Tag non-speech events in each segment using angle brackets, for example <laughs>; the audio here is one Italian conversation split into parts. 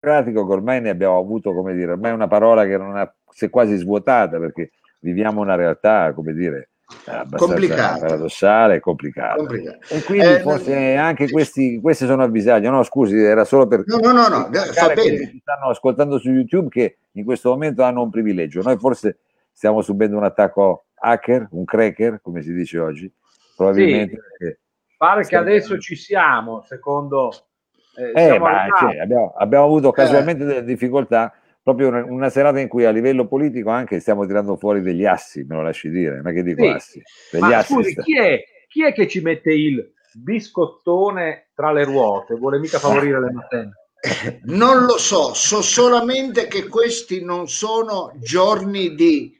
democratico che ormai ne abbiamo avuto, come dire, ormai è una parola che non ha, si è quasi svuotata perché viviamo una realtà, come dire, abbastanza paradossale e complicata. complicata. E quindi eh, forse no, anche questi, questi sono avvisati. No, scusi, era solo per... No, no, no, no fa bene. Stanno ascoltando su YouTube che in questo momento hanno un privilegio. Noi forse stiamo subendo un attacco hacker, un cracker, come si dice oggi. Probabilmente... Sì, pare che adesso ci siamo, secondo... Eh, eh, ma, cioè, abbiamo, abbiamo, avuto casualmente delle difficoltà proprio una, una, serata in cui a livello politico anche stiamo tirando fuori degli assi, me lo lasci dire, ma che dico sì. assi? Degli ma assi scusi, chi è, chi è, che ci mette il biscottone tra le ruote? Vuole mica favorire le matene? <laughs> Non lo so, so solamente che questi non sono giorni di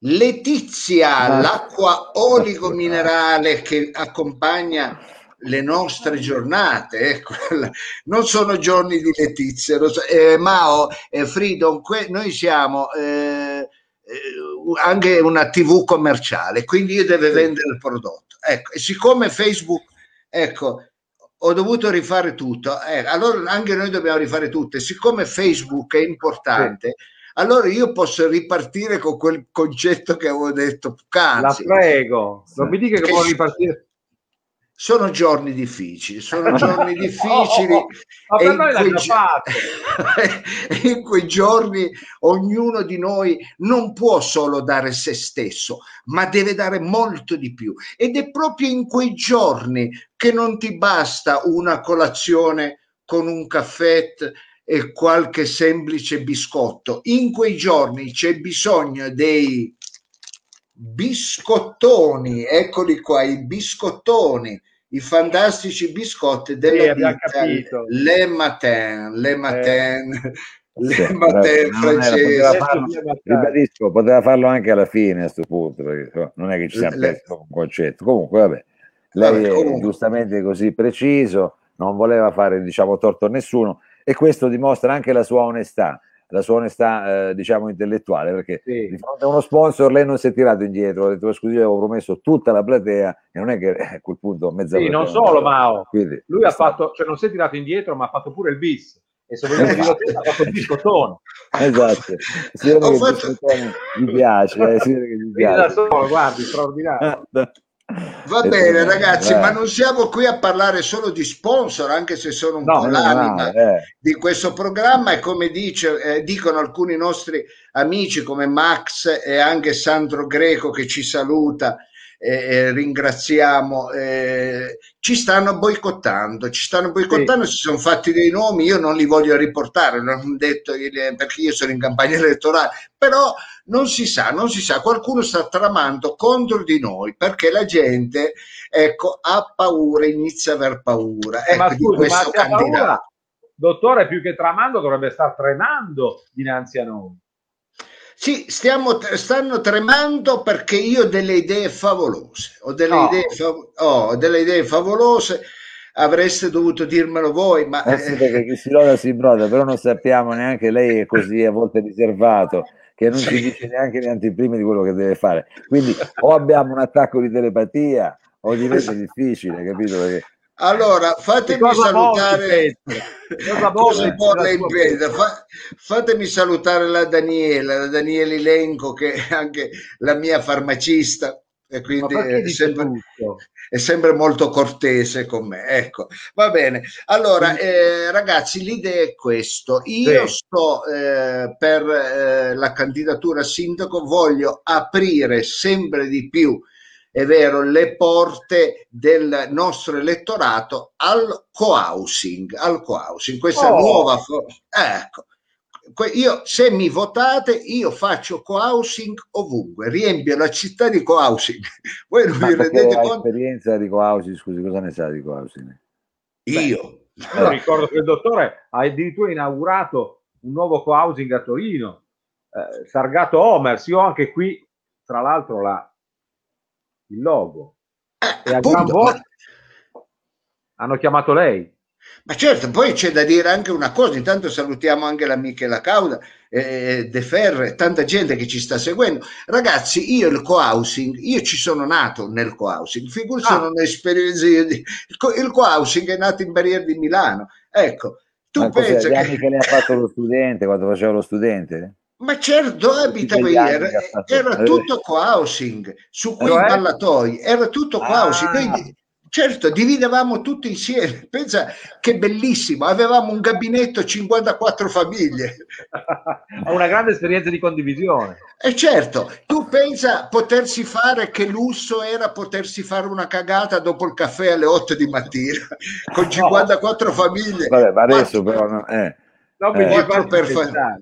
letizia, l'acqua oligominerale che accompagna le nostre giornate, ecco, <laughs> non sono giorni di letizia. So, eh, Mao e eh, Freedom, que- noi siamo eh, eh, anche una TV commerciale, quindi io devo vendere il prodotto. Ecco, e siccome Facebook, ecco, ho dovuto rifare tutto, eh, allora anche noi dobbiamo rifare tutto. E siccome Facebook è importante, sì. allora io posso ripartire con quel concetto che avevo detto poc'anzi. La prego, non mi dica che, che può ripartire sono giorni difficili, sono giorni <laughs> difficili oh, oh, e, in quei, e <laughs> in quei giorni ognuno di noi non può solo dare se stesso, ma deve dare molto di più. Ed è proprio in quei giorni che non ti basta una colazione con un caffè e qualche semplice biscotto. In quei giorni c'è bisogno dei biscottoni, eccoli qua, i biscottoni i fantastici biscotti della sì, Le Matin, Le Matin. Eh. Le Matin francese. Ribadisco, poteva farlo anche alla fine a questo punto, perché non è che ci sia perso un concetto. Comunque, vabbè, lei vabbè, è giustamente così preciso, non voleva fare, diciamo, torto a nessuno e questo dimostra anche la sua onestà la sua onestà eh, diciamo intellettuale perché sì. di fronte a uno sponsor lei non si è tirato indietro ha detto scusi avevo promesso tutta la platea e non è che a quel punto mezza sì, non solo Mao. Quindi, lui ha fatto cioè non si è tirato indietro ma ha fatto pure il bis. E se vogliamo dire ha fatto il biscottone esatto. Si vede che fatto... il biscottone gli piace eh, si vede che gli piace da solo guardi straordinario Va bene ragazzi, eh. ma non siamo qui a parlare solo di sponsor, anche se sono un no, po' l'anima no, eh. di questo programma e come dice, eh, dicono alcuni nostri amici come Max e anche Sandro Greco che ci saluta, eh, ringraziamo, eh, ci stanno boicottando, ci stanno boicottando, sì. si sono fatti dei nomi, io non li voglio riportare, non ho detto perché io sono in campagna <laughs> elettorale, però non si sa, non si sa, qualcuno sta tramando contro di noi perché la gente ecco, ha paura, inizia a aver paura ecco, ma scusi, di questo candidato. Dottore, più che tramando dovrebbe stare tremando dinanzi a noi. Sì, stiamo, stanno tremando perché io ho delle idee favolose. Ho delle, no. idee, fav- oh, ho delle idee favolose. Avreste dovuto dirmelo voi, ma. Eh sì, perché chi si loda si broda, però non sappiamo neanche lei è <laughs> così a volte riservato che non ci dice neanche le anteprime di quello che deve fare. Quindi o abbiamo un attacco di telepatia o diventa difficile, capito? Perché allora, fatemi salutare. Cosa <laughs> porre in? Fa, fatemi salutare la Daniela, la Daniela Ilenco, che è anche la mia farmacista e quindi è sempre, è sempre, molto cortese con me. Ecco, va bene. Allora, eh, ragazzi, l'idea è questo. Io sì. sto eh, per eh, la candidatura a sindaco, voglio aprire sempre di più è vero, le porte del nostro elettorato al co-housing, al co-housing, questa oh. nuova ecco. Io, se mi votate, io faccio co-housing ovunque, riempio la città di co-housing. <laughs> Voi non Ma vi rendete conto? esperienza di co-housing, scusi, cosa ne sa di co-housing? Io. Beh, ricordo che il dottore ha addirittura inaugurato un nuovo co-housing a Torino, eh, targato Omers. Io anche qui, tra l'altro, la il logo. Eh, e a appunto, gran voce ma... hanno chiamato lei. Ma certo, poi c'è da dire anche una cosa, intanto salutiamo anche la Michela Cauda, eh, De Ferre, tanta gente che ci sta seguendo. Ragazzi, io il co-housing, io ci sono nato nel co-housing, figurati ah. non esperienza, il co-housing è nato in Barriere di Milano, ecco, Tu pensi che... che ne ha fatto lo studente, quando faceva lo studente? Ma certo, abitavo io, era, era, tutto co-housing, su quei cioè? ballatoi, era tutto co-housing. Ah. Noi, certo, dividevamo tutti insieme. <laughs> Pensa che bellissimo, avevamo un gabinetto 54 famiglie. Una grande esperienza di condivisione. E certo, tu pensa potersi fare, che lusso era potersi fare una cagata dopo il caffè alle 8 di mattina, con 54 <laughs> no. famiglie. Vabbè, ma adesso 4, però... No, eh. eh. 4 per famiglia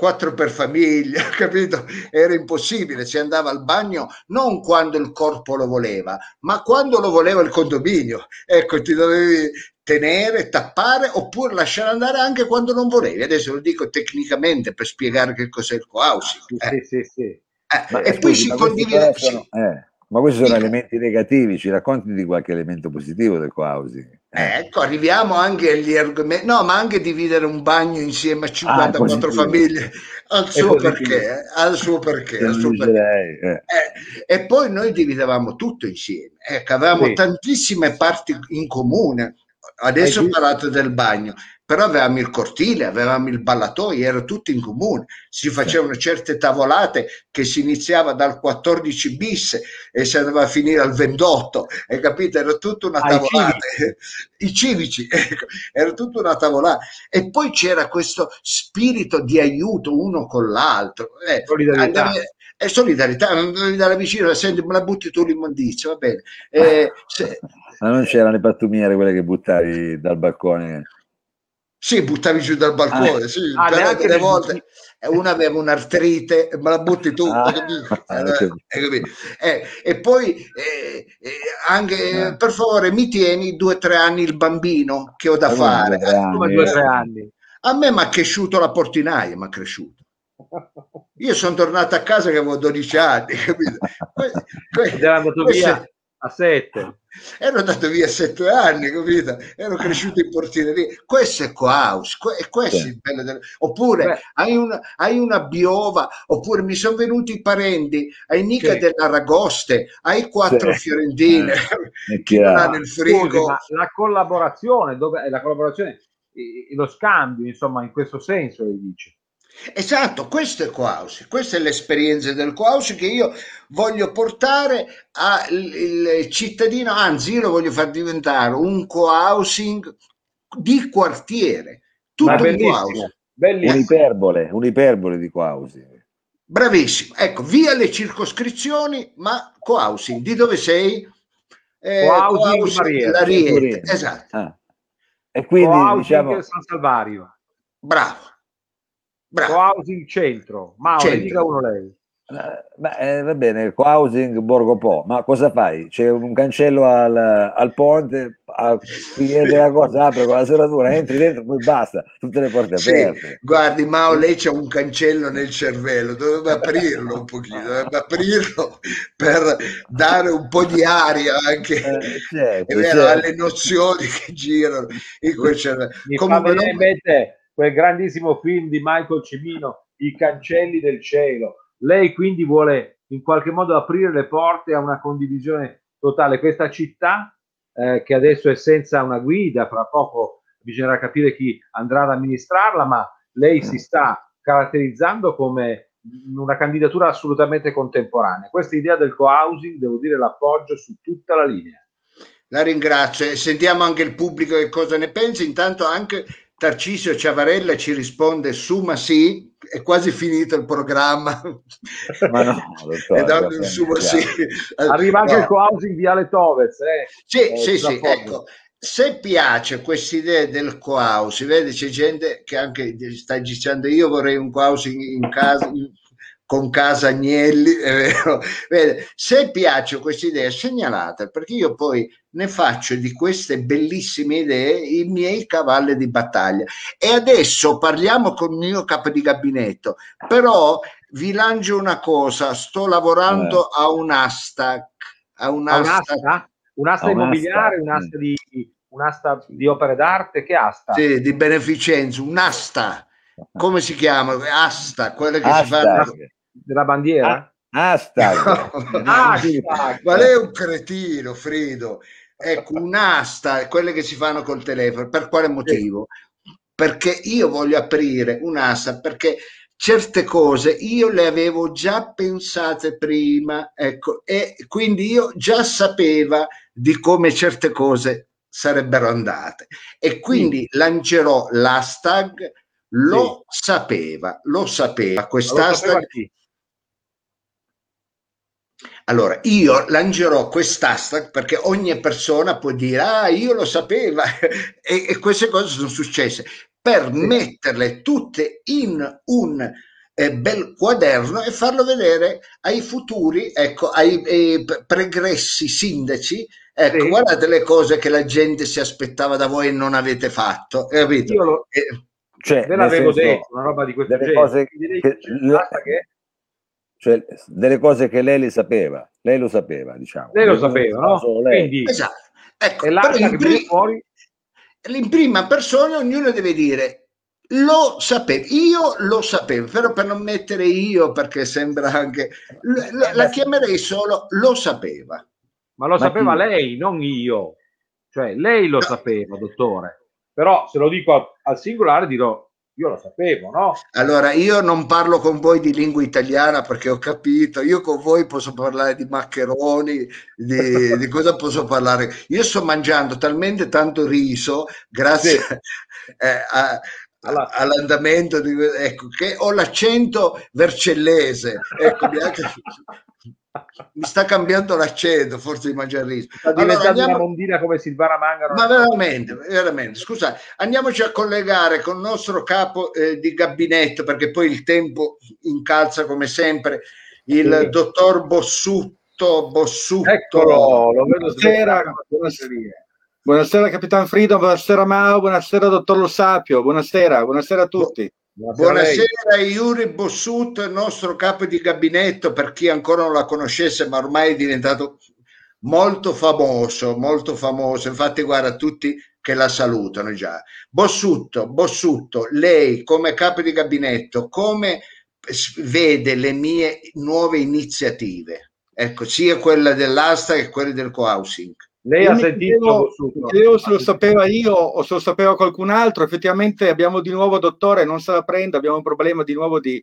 quattro per famiglia, <laughs> capito? Era impossibile, si andava al bagno non quando il corpo lo voleva, ma quando lo voleva il condominio. Ecco, ti dovevi tenere, tappare oppure lasciare andare anche quando non volevi. Adesso lo dico tecnicamente per spiegare che cos'è il co-housing. Eh. Sì, sì, sì. Eh, e poi si condivide... Sono, eh, ma questi sono elementi negativi, ci racconti di qualche elemento positivo del co-housing? Eh, ecco, arriviamo anche agli argomenti, no, ma anche dividere un bagno insieme a 54 ah, famiglie al suo, perché, al suo perché, al suo perché. Eh. Eh, e poi noi dividevamo tutto insieme, ecco, avevamo sì. tantissime parti in comune. Adesso ho parlato del bagno, però avevamo il cortile, avevamo il ballatoio, era tutto in comune, si facevano certe tavolate che si iniziava dal 14 bis e si andava a finire al 28, hai capito? Era tutta una tavolata, <laughs> i civici, ecco, era tutta una tavolata e poi c'era questo spirito di aiuto uno con l'altro. Eh, solidarietà. Andavi, è solidarietà, non devi dare vicino, senti, me la butti tu l'immondizia, va bene. Eh, se... Ma non c'erano le pattumiere quelle che buttavi dal balcone? Sì, buttavi giù dal balcone, ah, sì, ah, però delle volte eh, una aveva un'artrite, me la butti tu, ah, <laughs> eh, eh, e poi eh, eh anche ah. per favore mi tieni due o tre anni il bambino che ho da fare. Due, anni. A me mi ha cresciuto la portinaia, mi ha cresciuto. Io sono tornato a casa che avevo 12 anni, <laughs> capito? Que- que- a sette. Ero andato via sette anni, capito? Ero cresciuto in portineria. Questo è cohouse, questo sì. è il bello del... Oppure hai una, hai una, biova, oppure mi sono venuti i parenti, hai mica sì. dell'aragoste, hai quattro sì. fiorentine eh, che non hanno il frigo. Scusi, la collaborazione, dove, la collaborazione, lo scambio, insomma, in questo senso, dice. Esatto, questo è Coausi, questa è l'esperienza del Coausi che io voglio portare al cittadino, anzi io lo voglio far diventare un co-housing di quartiere, tutto un co-housing. Un'iperbole, un'iperbole di co-housing. Bravissimo, ecco, via le circoscrizioni, ma co-housing, di dove sei? Eh, co-housing, co esatto. Ah. E quindi diciamo... San Salvario. Bravo. Bravo. Co-housing centro, ma dica uno lei. Eh, beh, eh, va bene, co-housing Borgo Po, ma cosa fai? C'è un cancello al, al ponte, a, chiede la cosa, apre con la serratura, entri dentro, poi basta, tutte le porte sì, aperte. Guardi, Mao, lei c'è un cancello nel cervello, dovrebbe aprirlo un pochino, dovrebbe aprirlo per dare un po' di aria anche eh, certo, vero, certo. alle nozioni che girano in quel cervello. Mi Comunque, fa non... quel grandissimo film di Michael Cimino, I cancelli del cielo. Lei quindi vuole in qualche modo aprire le porte a una condivisione totale. Questa città eh, che adesso è senza una guida, fra poco bisognerà capire chi andrà ad amministrarla, ma lei si sta caratterizzando come una candidatura assolutamente contemporanea. Questa idea del co-housing, devo dire, l'appoggio su tutta la linea. La ringrazio e sentiamo anche il pubblico che cosa ne pensa. Intanto anche Tarcisio Ciavarella ci risponde su ma sì, è quasi finito il programma. Ma no, <laughs> dottore, su, ma sì. Arriva anche no. il co-housing Viale Tovez. Eh. Sì, eh, sì, sì, ecco. Se piace questa idea del co-housing, vedi c'è gente che anche sta dicendo io vorrei un co-housing in casa, in, con Casa Agnelli, è vero? <laughs> Vede, se piace questa idea, segnalate perché io poi ne faccio di queste bellissime idee i miei cavalli di battaglia. E adesso parliamo con il mio capo di gabinetto, però vi lancio una cosa, sto lavorando eh. a un'asta, a un'asta, un'asta, un'asta immobiliare, un'asta di, un'asta di opere d'arte, che asta? Sì, di beneficenza, un'asta <laughs> come si chiama? Asta, quelle che Asta. si fanno della bandiera? Ah, hashtag. hashtag. Ma lei è un cretino, Frido. Ecco, un'asta, quelle che si fanno col telefono. Per quale motivo? perché io voglio aprire un'asta, perché certe cose io le avevo già pensate prima, ecco, e quindi io già sapevo di come certe cose sarebbero andate e quindi sì. lancerò l'hashtag lo sì. sapeva, lo sapeva, quest'hashtag allora, io lancerò quest'hashtag perché ogni persona può dire, ah, io lo sapevo, <laughs> e, e, queste cose sono successe, per sì. metterle tutte in un eh, bel quaderno e farlo vedere ai futuri, ecco, ai, ai pregressi sindaci, ecco, sì. guardate le cose che la gente si aspettava da voi e non avete fatto, capito? Io lo, eh, cioè, ve l'avevo senso, detto, una roba di questo genere. Cose che, che, che cioè delle cose che lei le sapeva, lei lo sapeva, diciamo. Lei lo sapeva, no? Quindi, esatto. Ecco, però in, pri- fuori... in prima persona ognuno deve dire lo sapevo, io lo sapevo, però per non mettere io perché sembra anche la, la chiamerei solo lo sapeva. Ma lo Ma sapeva chi? lei, non io. Cioè, lei lo no. sapeva, dottore. Però se lo dico al singolare dirò io lo sapevo, no? Allora, io non parlo con voi di lingua italiana perché ho capito, io con voi posso parlare di maccheroni, di, <laughs> di cosa posso parlare. Io sto mangiando talmente tanto riso, grazie sì. <laughs> eh, a, alla... all'andamento di, ecco, che ho l'accento vercellese. Ecco, <laughs> mi sta cambiando l'accento, forse di mangiare riso. Sta diventando allora, andiamo... una mondina come Silvana Mangano. Ma veramente, veramente. Scusa, andiamoci a collegare con il nostro capo eh, di gabinetto, perché poi il tempo incalza come sempre, il sì. dottor Bossutto. Bossutto. Eccolo, lo vedo buonasera, buonasera. Buonasera Capitan Frido, buonasera Mao, buonasera dottor Lo Sapio, buonasera, buonasera a tutti. Buonasera, Buonasera Yuri Bossut, nostro capo di gabinetto, per chi ancora non la conoscesse, ma ormai è diventato molto famoso, molto famoso. Infatti, guarda, tutti che la salutano già. Bossutto, Bossutto, lei come capo di gabinetto, come vede le mie nuove iniziative? Ecco, sia quella dell'asta che quelle del co-housing. Lei ha sentito chiedevo, se lo sapeva io o se lo sapeva qualcun altro. Effettivamente abbiamo di nuovo, dottore, non se la prende, abbiamo un problema di nuovo di,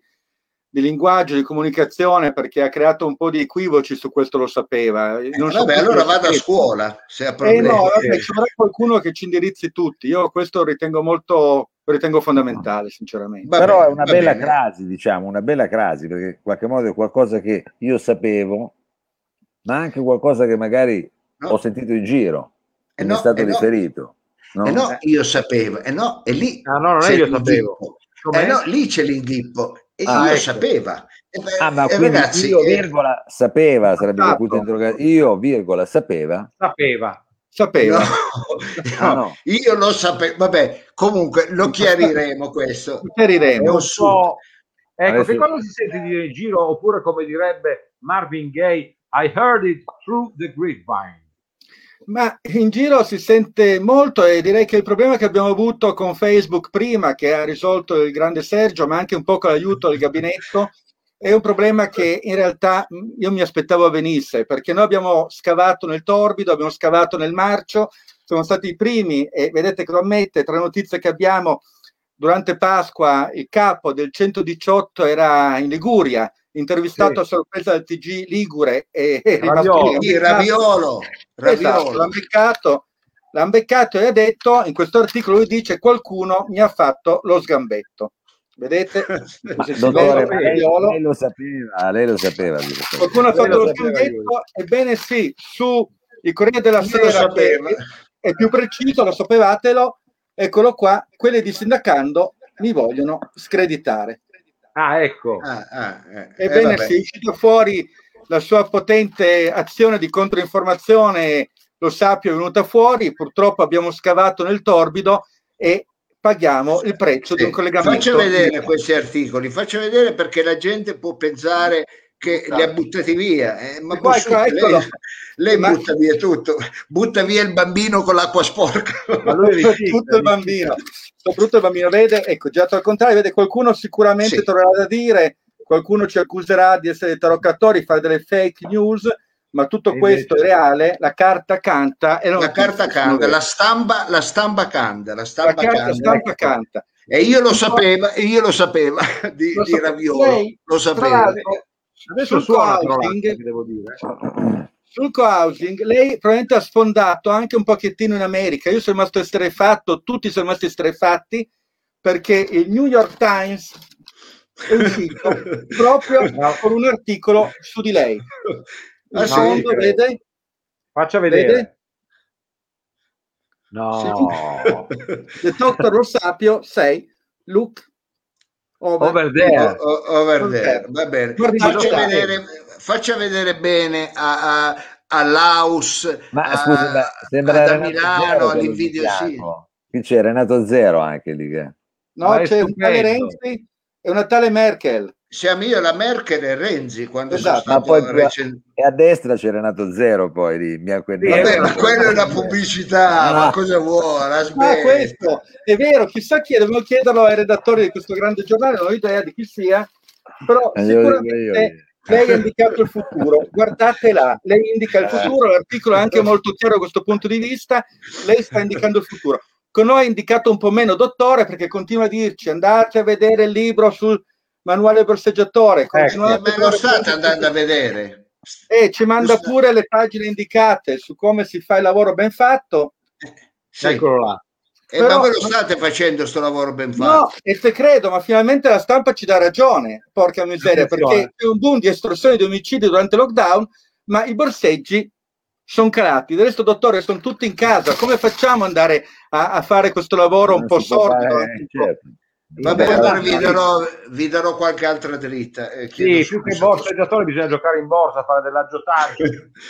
di linguaggio, di comunicazione, perché ha creato un po' di equivoci su questo lo sapeva. Eh, non vabbè, so allora vada a scuola, se ha problemi. Eh no, vabbè, ci vorrà qualcuno che ci indirizzi tutti. Io questo ritengo molto, ritengo fondamentale, sinceramente. Va Però bene, è una bella bene. crasi, diciamo, una bella crasi, perché in qualche modo è qualcosa che io sapevo, ma anche qualcosa che magari no. ho sentito in giro, eh no, è stato eh riferito. No. Eh no, io sapevo, e eh no, e lì ah, no, non è io sapevo. Eh no, lì c'è l'inghippo e ah, io ecco. sapeva. E, ah, ma e ragazzi, io, virgola, sapeva, sarebbe esatto. dovuto interrogare. Io, virgola, sapeva. Sapeva. Sapeva. No, ah, no, <laughs> io lo sapevo. Vabbè, comunque lo chiariremo questo. Lo chiariremo. So, ecco, Adesso... che cosa si sente dire in giro, oppure come direbbe Marvin Gaye, I heard it through the grapevine. Ma in giro si sente molto e direi che il problema che abbiamo avuto con Facebook prima, che ha risolto il grande Sergio, ma anche un po' con l'aiuto del gabinetto, è un problema che in realtà io mi aspettavo venisse, perché noi abbiamo scavato nel torbido, abbiamo scavato nel marcio, siamo stati i primi e vedete che lo ammette, tra notizie che abbiamo, durante Pasqua il capo del 118 era in Liguria, intervistato sì. a sorpresa del TG Ligure e Raviolo, Raviolo. Esatto, l'ha beccato, l'ha beccato e ha detto, in questo articolo lui dice qualcuno mi ha fatto lo sgambetto. Vedete? <laughs> Dottore, lei, lei, lo sapeva, lei lo sapeva. Qualcuno ha fatto lo sgambetto, ebbene sì, su il Corriere della Sera è più preciso, lo sapevatelo, eccolo qua, quelli di Sindacando mi vogliono screditare. Ah, ecco. Ah, ah, eh. Ebbene, eh, si è uscito fuori la sua potente azione di controinformazione, lo Sapio è venuta fuori, purtroppo abbiamo scavato nel torbido e paghiamo il prezzo di un collegamento. Faccio vedere questi articoli, faccio vedere perché la gente può pensare che li ha buttati via. Eh, ma poi, lei, lei ma... butta via tutto, butta via il bambino con l'acqua sporca. Ma lui tutto il bambino, soprattutto il bambino vede, ecco, già al contrario, vede qualcuno sicuramente sì. troverà da dire, qualcuno ci accuserà di essere taroccatori, fare delle fake news, ma tutto e questo invece... è reale, la carta canta e non la carta canta, la stampa, la stampa canta, la stampa, la carta, canta. Stampa canta. E io lo sapevo, io lo sapevo <laughs> di, lo di Raviolo, lei, lo sapevo. Adesso suona housing, devo dire. Sul co-housing, lei probabilmente ha sfondato anche un pochettino in America. Io sono rimasto estrefatto, tutti sono rimasti estrefatti perché il New York Times è uscito proprio <laughs> con un articolo su di lei. Il no, secondo, vede? Faccia vedere. Vede? No. The Doctor Rosapio 6, look over, over there. O, over there. Va bene. Faccia vedere, faccia vedere bene a, a, all'Aus, ma a, scusi, ma sembra a Milano, all'invideo sì. Qui c'è Renato Zero anche lì. Che... No, c'è un Renzi e una tale Merkel. Siamo io, la Merkel e Renzi quando esatto. sono stato poi, recen... E a destra c'è Renato Zero poi di bianco e nero. Vabbè, ma quella è una pubblicità, ah. ma cosa vuole? Ah, questo è vero, chissà chi è, devo chiederlo ai redattori di questo grande giornale, non ho idea di chi sia, però eh, sicuramente lei ha indicato il futuro, guardatela, lei indica il futuro, l'articolo è anche molto chiaro da questo punto di vista, lei sta indicando il futuro. Con noi ha indicato un po' meno dottore perché continua a dirci andate a vedere il libro sul manuale borseggiatore. Ecco, ma lo state andando a vedere. E ci manda pure le pagine indicate su come si fa il lavoro ben fatto. Sì. Eccolo là. Eh, Però, ma voi lo state facendo questo lavoro ben fatto? No, e te credo, ma finalmente la stampa ci dà ragione, porca miseria, perché c'è un boom di estorsione di omicidi durante il lockdown, ma i borseggi sono calati. Del resto, dottore, sono tutti in casa. Come facciamo ad andare a, a, fare questo lavoro un po' sordo? Certo. Vabbè, allora vi darò, vi darò, qualche altra dritta. Eh, sì, più che borseggiatore bisogna giocare in borsa, fare dell'aggiotaggio,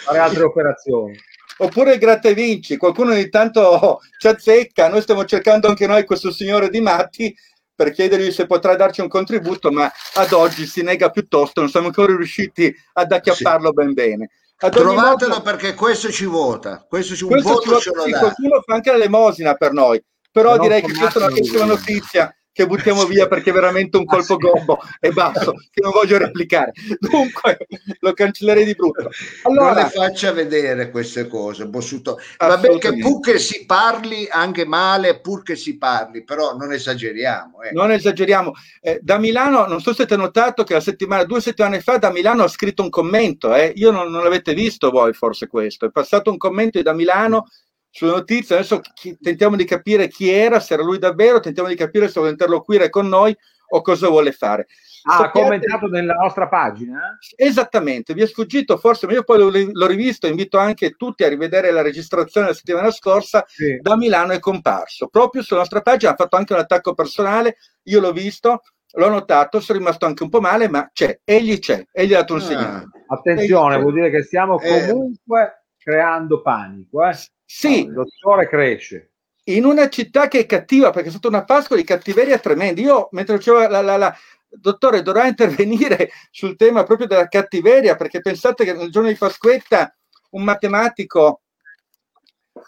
fare altre <laughs> operazioni. Oppure il gratta e vinci, qualcuno ogni tanto ci azzecca, noi stiamo cercando anche noi questo signore di Matti per chiedergli se potrà darci un contributo, ma ad oggi si nega piuttosto, non siamo ancora riusciti ad acchiapparlo sì. ben bene. Trovatelo modo, perché questo ci vota, questo ci, questo un voto ci, ce lo sì, dà. Qualcuno fa anche l'elemosina per noi, però direi che questa è una pessima notizia che buttiamo via perché è veramente un colpo ah, gobbo e basso, che non voglio replicare. Dunque lo cancellerei di brutto. Allora, non le faccia vedere queste cose, Bossuto. Vabbè che pur che si parli anche male, pur che si parli, però non esageriamo. Eh. Non esageriamo. Eh, da Milano, non so se avete notato che la settimana, due settimane fa da Milano ha scritto un commento, eh. io non, non l'avete visto voi forse questo, è passato un commento da Milano sulla notizia. Adesso chi, tentiamo di capire chi era, se era lui davvero, tentiamo di capire se vuole interloquire con noi o cosa vuole fare. Ah, ha commentato nella nostra pagina? Esattamente, vi è sfuggito forse, ma io poi l'ho, l'ho rivisto, invito anche tutti a rivedere la registrazione la settimana scorsa, sì. da Milano è comparso, proprio sulla nostra pagina, ha fatto anche un attacco personale, io l'ho visto, l'ho notato, sono rimasto anche un po' male, ma c'è, egli c'è, egli ha dato un ah, segnale. Attenzione, vuol dire che stiamo eh. comunque eh. creando panico. Eh? Sì. il dottore cresce. In una città che è cattiva, perché è stata una Pasqua di cattiveria tremenda. Io, mentre dicevo la, la, la dottore, dovrà intervenire <laughs> sul tema proprio della cattiveria, perché pensate che nel giorno di Pasquetta un matematico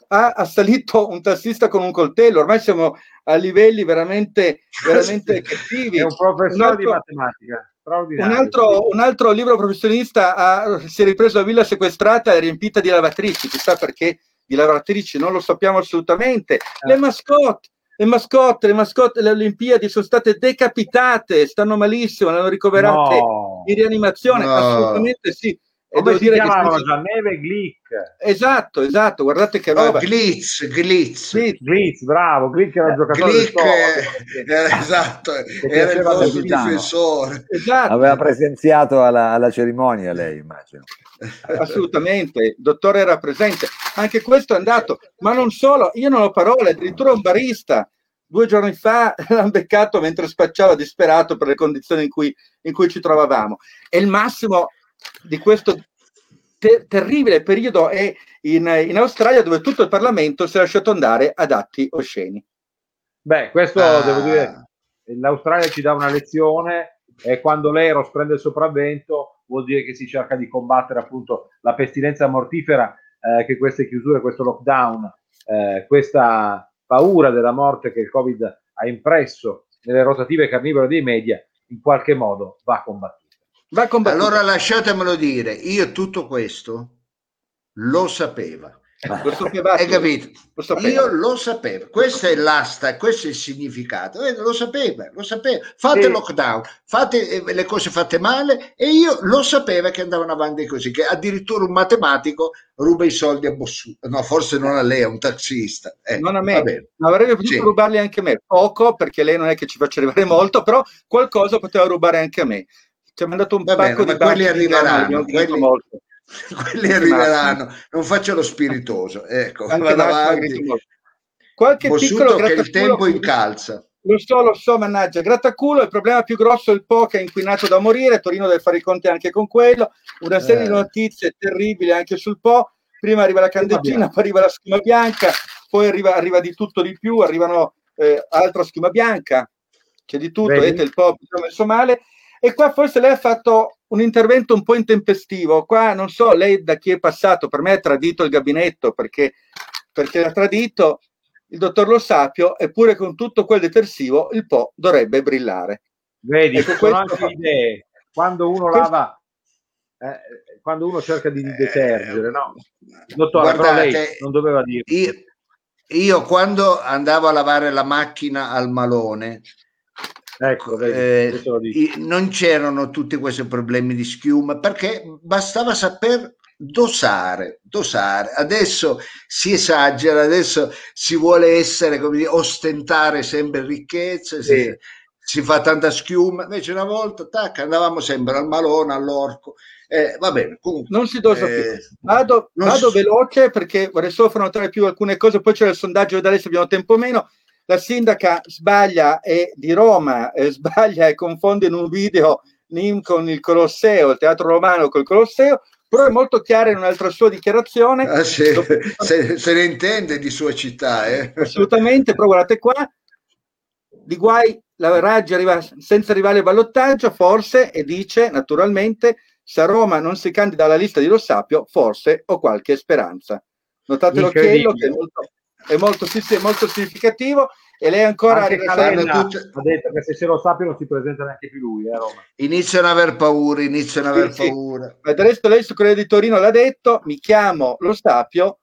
ha assalito un tassista con un coltello, ormai siamo a livelli veramente, veramente <laughs> cattivi. È un professore un altro, di matematica. Un altro, un altro, libro professionista ha, si è ripreso la villa sequestrata e riempita di lavatrici, chissà perché di lavoratrici, non lo sappiamo assolutamente. Le eh. mascotte, le mascotte, le mascotte le Olimpiadi sono state decapitate, stanno malissimo, le hanno ricoverate no. in rianimazione, no. assolutamente sì. E Come si chiamavano che... già Neve Glick? Esatto, esatto, guardate che roba. Oh, Glitz, Glitz. Glitz, Glitz bravo, Glick era un giocatore Glick, era, esatto, era il nostro difensore. Esatto. Aveva presenziato alla, alla cerimonia lei, immagino. <laughs> Assolutamente, il dottore era presente. Anche questo è andato, ma non solo, io non ho parole, addirittura un barista due giorni fa <laughs> l'hanno beccato mentre spacciava disperato per le condizioni in cui, in cui ci trovavamo. E il massimo di questo ter- terribile periodo è in, in, Australia dove tutto il Parlamento si è lasciato andare ad atti osceni. Beh, questo ah. devo dire, l'Australia ci dà una lezione e quando l'Eros prende il sopravvento vuol dire che si cerca di combattere appunto la pestilenza mortifera eh, che queste chiusure, questo lockdown, eh, questa paura della morte che il Covid ha impresso nelle rotative carnivore dei media, in qualche modo va combattuta. Va combattuta. Allora lasciatemelo dire, io tutto questo lo sapeva. Lo Hai capito? Lo Io lo sapevo, questa è l'asta, questo è il significato. Eh, lo sapeva, lo sapeva. Fate sì. lockdown, fate eh, le cose fatte male e io lo sapevo che andavano avanti così, che addirittura un matematico ruba i soldi a Bossuto. No, forse non a lei, a un taxista. Eh, non a me, ma avrebbe potuto sì. rubarli anche a me. Poco, perché lei non è che ci faccia arrivare molto, però qualcosa poteva rubare anche a me. Ci ha mandato un Va pacco bene, di quelli arriveranno. Quelli, molto <laughs> quelli arriveranno, non faccio lo spiritoso, ecco, vado avanti. Qualche Bossuto che il tempo incalza. Lo so, lo so, mannaggia, grattaculo, il problema più grosso è il Po che è inquinato da morire, Torino deve fare i conti anche con quello, una serie eh. di notizie terribili anche sul Po, prima arriva la candeggina, poi arriva la schiuma bianca, poi arriva, arriva di tutto di più, arrivano eh, altra schiuma bianca, c'è di tutto, vedete il Po messo male, e qua forse lei ha fatto un intervento un po' intempestivo. Qua non so lei da chi è passato, per me ha tradito il gabinetto perché, perché ha tradito il dottor Lo Sapio, eppure con tutto quel detersivo il Po dovrebbe brillare. Vedi, ecco, sono questo... anche idee. Quando uno lava, eh, quando uno cerca di detergere, no? Dottore, Guardate, lei non doveva dire. Io, io quando andavo a lavare la macchina al malone, Ecco, vedi, eh, non c'erano tutti questi problemi di schiuma perché bastava saper dosare, dosare. Adesso si esagera, adesso si vuole essere, come dire, ostentare sempre ricchezze, sì. si, si, fa tanta schiuma. Invece una volta, tac, andavamo sempre al malone, all'orco. Eh, va bene, comunque, non si dosa eh, più. Vado, vado si... veloce perché vorrei solo far notare più alcune cose, poi c'è il sondaggio, vedere se abbiamo tempo meno la sindaca sbaglia e, di Roma eh, <laughs> sbaglia e confonde in un video Nim con il Colosseo, il teatro romano col Colosseo, però è molto chiara in un'altra sua dichiarazione. Ah, sì. <laughs> se, se, ne intende di sua città. Eh. Assolutamente, però guardate qua, di guai la Raggi arriva senza rivale al ballottaggio, forse, e dice naturalmente, se a Roma non si candida alla lista di Lo Sapio, forse ho qualche speranza. Notate l'occhiello che è molto, è molto, molto significativo e lei ancora Anche Calenda tutte... ha detto che se se lo sappi non si presenta neanche più lui eh, Roma. iniziano ad aver paura iniziano ad aver sì, paura sì. del resto lei su quello di Torino l'ha detto mi chiamo lo Stapio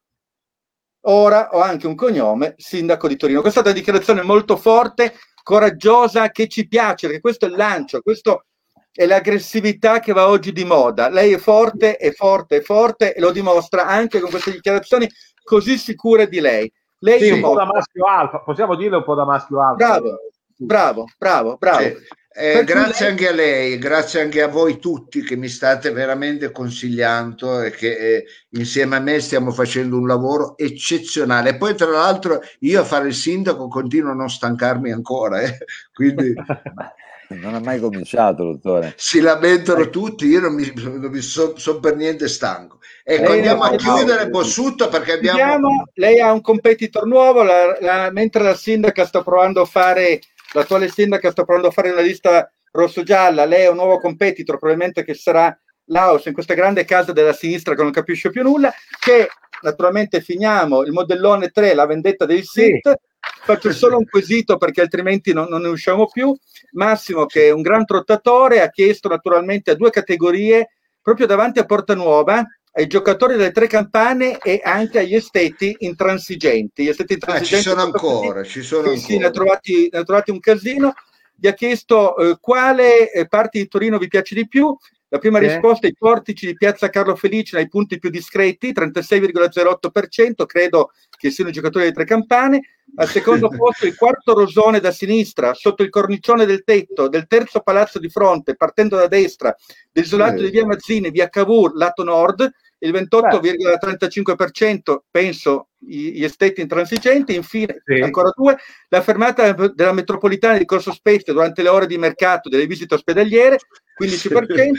ora ho anche un cognome sindaco di Torino. Questa è una dichiarazione molto forte coraggiosa che ci piace perché questo è il lancio questo è l'aggressività che va oggi di moda. Lei è forte è forte è forte e lo dimostra anche con queste dichiarazioni così sicure di lei lei sì, un po' da maschio alfa, possiamo dirle un po' da maschio alfa. Bravo, bravo, bravo, bravo. Sì. Eh, grazie lei... anche a lei, grazie anche a voi tutti che mi state veramente consigliando e che eh, insieme a me stiamo facendo un lavoro eccezionale. E poi, tra l'altro, io a fare il sindaco continuo a non stancarmi ancora, eh. <laughs> quindi <laughs> <laughs> non ha mai cominciato, dottore. Si lamentano eh. tutti, io non mi, mi sono son per niente stanco. Ecco, lei andiamo a chiudere Bossuto perché abbiamo... Chiudiamo. Lei ha un competitor nuovo, la, la, mentre la sindaca sta provando a fare, l'attuale sindaca sta provando a fare una lista rosso-gialla, lei ha un nuovo competitor, probabilmente che sarà Laos in questa grande casa della sinistra che non capisce più nulla, che naturalmente finiamo il modellone 3, la vendetta dei SIT, sì faccio solo un quesito perché altrimenti non, non, ne usciamo più. Massimo, che è un gran trottatore, ha chiesto naturalmente a due categorie, proprio davanti a Porta Nuova, ai giocatori delle tre campane e anche agli esteti intransigenti. Gli esteti intransigenti ah, ci sono ancora, ci sono sì, ancora. Ne ha, trovati, ne ha trovati un casino. Gli ha chiesto eh, quale eh, parte di Torino vi piace di più la prima eh. risposta, i portici di Piazza Carlo Felice ai punti più discreti, 36,08%, credo che siano i giocatori delle tre campane. Al secondo <laughs> posto il quarto rosone da sinistra, sotto il cornicione del tetto del terzo palazzo di fronte, partendo da destra, desolato eh. di via Mazzini, via Cavour, lato nord, il 28,35% penso gli esteti intransigenti, infine sì. ancora due, la fermata della metropolitana di Corso Spezia durante le ore di mercato delle visite ospedaliere, 15%,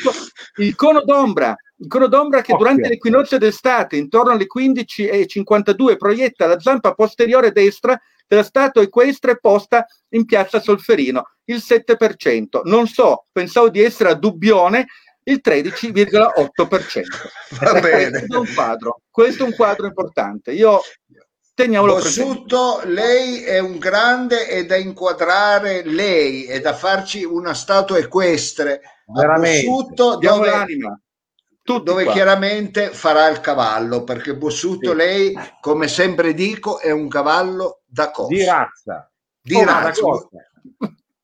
il cono d'ombra, il cono d'ombra che durante l'equinozio d'estate, intorno alle 15.52, proietta la zampa posteriore destra della statua equestre posta in piazza Solferino, il 7%. Non so, pensavo di essere a Dubbione, il 13,8%. <laughs> Va bene. Questo è un quadro, questo è un quadro importante. Io teniamolo Bossuto, lei è un grande è da inquadrare lei è da farci una statua equestre veramente Bossuto, dove, l'anima Tutti dove qua. chiaramente farà il cavallo, perché Bossuto, sì. lei, come sempre dico, è un cavallo da corsa. Di razza. Di oh, razza.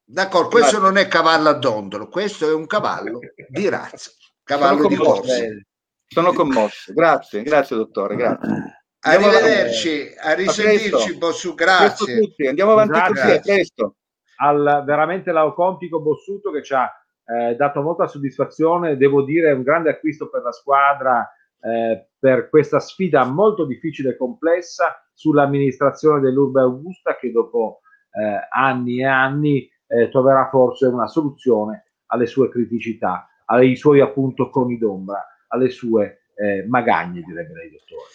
D'accordo, questo non è cavallo a dondolo, questo è un cavallo di razza, cavallo di corsa. Sono commosso, grazie, grazie dottore, grazie. Arrivederci, a risentirci, Bossu, grazie. Andiamo avanti grazie. così, a presto. Al veramente laucontico Bossuto che ci ha eh, dato molta soddisfazione, devo dire un grande acquisto per la squadra eh, per questa sfida molto difficile e complessa sull'amministrazione dell'Urbe Augusta che dopo eh, anni e anni eh, troverà forse una soluzione alle sue criticità, ai suoi appunto coni d'ombra, alle sue eh, magagne, direbbe lei, dottore.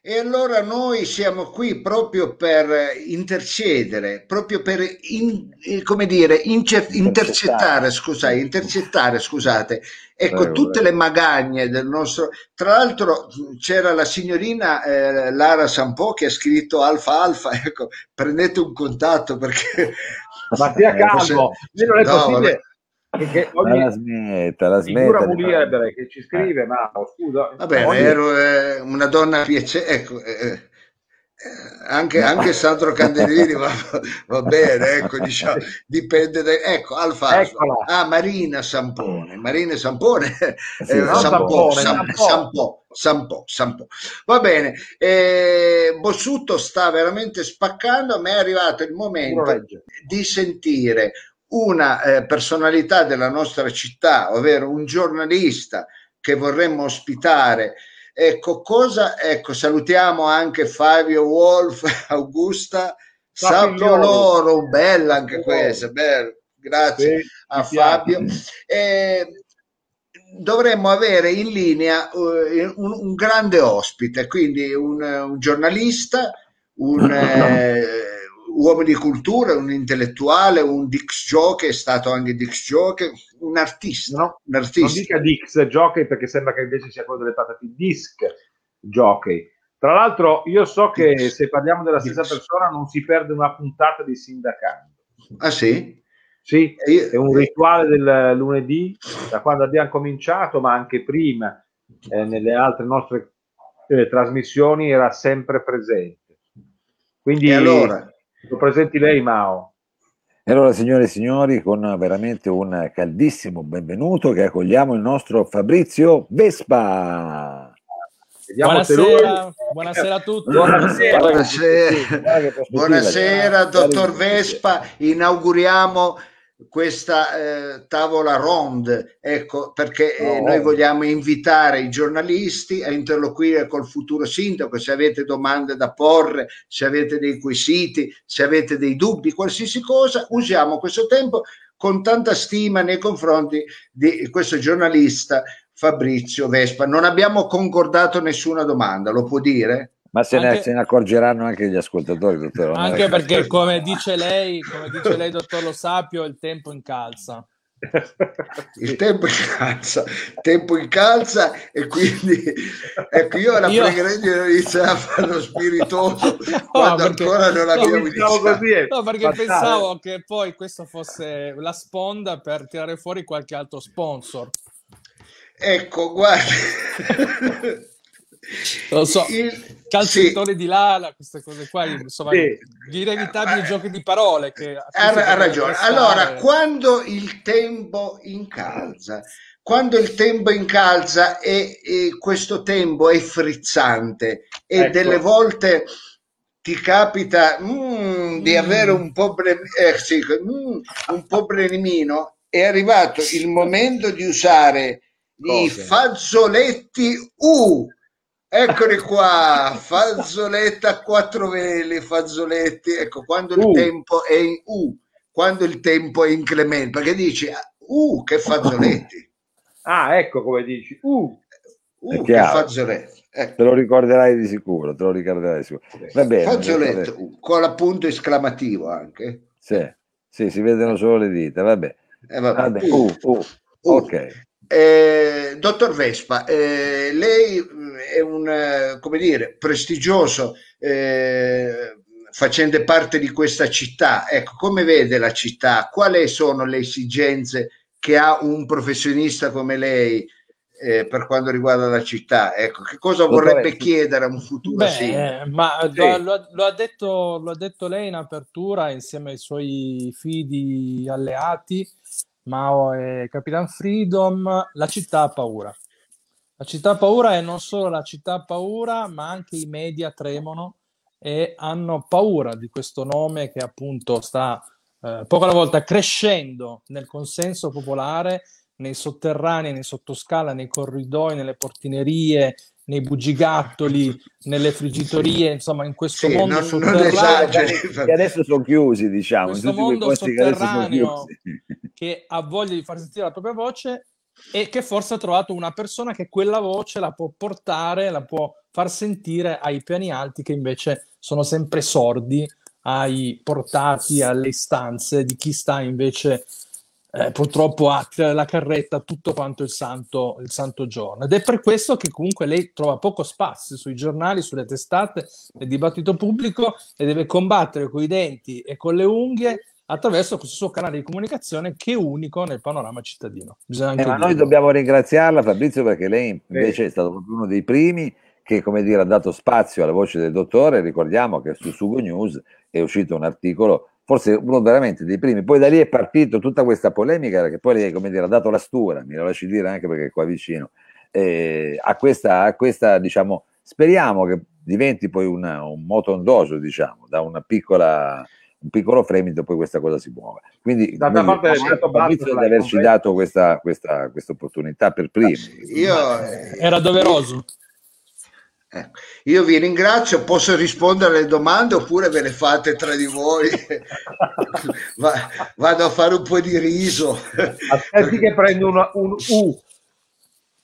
E allora noi siamo qui proprio per intercedere, proprio per in, come dire, incer- intercettare, scusate, intercettare, scusate, ecco prego, tutte prego. le magagne del nostro. Tra l'altro c'era la signorina eh, Lara Sampo che ha scritto Alfa Alfa, <laughs> ecco, prendete un contatto perché ma stia calmo, se... non è no, possibile perché ogni la smetta, la smetta Liebre che ci scrive, ma oh, scusa, vabbè, ogni... ero eh, una donna piacevole, ecco, eh, eh, anche, anche Sandro Candelini va, va, bene, ecco, diciamo, dipende da, ecco, Alfa, ah, Marina Sampone, Marina Sampone, sì, eh, Sampo, Sampo, Sampo, Sampo, Sampo, va bene, eh, Bossuto sta veramente spaccando, a me è arrivato il momento di sentire una eh, personalità della nostra città, ovvero un giornalista che vorremmo ospitare. Ecco, cosa, ecco, salutiamo anche Fabio Wolf, <laughs> Augusta, Sapio Loro, bella anche questa, bella. grazie sì, a Fabio. Eh, dovremmo avere in linea uh, un, un, grande ospite, quindi un, un giornalista, un... <clears throat> Eh, uomo di cultura, un intellettuale, un Dix Jockey, è stato anche Dix Jockey, un artista. No, un artista. Non dica Dix Jockey perché sembra che invece sia quello delle patate Disc Jockey. Tra l'altro io so che Dix. se parliamo della stessa Dix. persona non si perde una puntata di sindacando. Ah sì? Sì, io, è un rituale del lunedì, da quando abbiamo cominciato, ma anche prima, eh, nelle altre nostre eh, trasmissioni era sempre presente. Quindi allora, lo presenti lei, Mao. E allora, signore e signori, con veramente un caldissimo benvenuto che accogliamo il nostro Fabrizio Vespa. Buonasera, buonasera, a tutti. Buonasera, buonasera, buonasera dottor Vespa. Inauguriamo questa eh, tavola ronde, ecco, perché eh, noi vogliamo invitare i giornalisti a interloquire col futuro sindaco, se avete domande da porre, se avete dei quesiti, se avete dei dubbi, qualsiasi cosa, usiamo questo tempo con tanta stima nei confronti di questo giornalista Fabrizio Vespa. Non abbiamo concordato nessuna domanda, lo può dire? Ma se, anche, ne, se, ne, accorgeranno anche gli ascoltatori, dottore. Anche perché, <laughs> come dice lei, come dice lei, dottor Lo Sapio, il tempo incalza. Il tempo incalza, tempo incalza e quindi ecco io la io... pregherei di iniziare a fare lo spiritoso <laughs> no, quando perché, ancora non abbiamo iniziato. Così no, perché Fatale. pensavo che poi questo fosse la sponda per tirare fuori qualche altro sponsor. Ecco, guarda. <laughs> lo so, il, calzettone sì. di Lala, queste cose qua, insomma, sì. gli inevitabili giochi di parole. Che ha, ha ragione. Allora, quando il tempo incalza, quando il tempo incalza e, e questo tempo è frizzante e ecco. delle volte ti capita mm, di mm. avere un po' eh, sì, mm, un problemino, è arrivato il momento di usare Cose. i fazzoletti U Eccoli qua, <laughs> fazzoletta a quattro veli, fazzoletti, ecco, quando il uh. tempo è in U, quando il tempo è inclemente, perché dici, uh, che fazzoletti. <laughs> Ah, ecco come dici, uh, uh che fazzoletti. Ecco. Te lo ricorderai di sicuro, te lo ricorderai di sicuro. Va bene, fazzoletto, uh, con l'appunto esclamativo anche. Sì, sì, si vedono solo le dita, vabbè. Eh, vabbè. vabbè. Uh, uh, ok. Eh, dottor Vespa, eh, lei mm, è un, eh, come dire, prestigioso eh, facente parte di questa città. Ecco, come vede la città? Quali sono le esigenze che ha un professionista come lei eh, per quanto riguarda la città. Ecco, che cosa vorrebbe chiedere a un futuro Beh, sindaco? Ma sì. lo, lo, lo, ha detto, lo ha detto lei in apertura insieme ai suoi fidi alleati, Mao e Capitan Freedom, la città ha paura. La città ha paura e non solo la città ha paura, ma anche i media tremono e hanno paura di questo nome che appunto sta eh, poco alla volta crescendo nel consenso popolare nei sotterranei, nei sottoscala, nei corridoi, nelle portinerie, nei bugigattoli, nelle friggitorie, insomma, in questo sì, mondo non, sotterraneo. non che adesso sono chiusi, diciamo, in questo mondo sotterraneo che, che ha voglia di far sentire la propria voce e che forse ha trovato una persona che quella voce la può portare, la può far sentire ai piani alti che invece sono sempre sordi ai portati alle istanze di chi sta invece eh, purtroppo ha la carretta tutto quanto il santo, il santo giorno. Ed è per questo che comunque lei trova poco spazio sui giornali, sulle testate, nel dibattito pubblico e deve combattere con i denti e con le unghie attraverso questo suo canale di comunicazione che è unico nel panorama cittadino. Eh, ma noi dobbiamo ringraziarla Fabrizio perché lei invece è stato uno dei primi che come dire, ha dato spazio alla voce del dottore. Ricordiamo che su Sugo News è uscito un articolo forse uno veramente dei primi. Poi da lì è partita tutta questa polemica, che poi lei, come dire, ha dato la stura, mi lo lasci dire anche perché è qua vicino, eh, a, questa, a questa, diciamo, speriamo che diventi poi una, un moto ondoso, diciamo, da una piccola un piccolo fremito poi questa cosa si muove. Quindi d'altra parte di averci dato questa, questa, questa opportunità per primi. Io, era doveroso io vi ringrazio, posso rispondere alle domande oppure ve le fate tra di voi? <laughs> Va, vado a fare un po' di riso. Aspetti che prendo una, un U.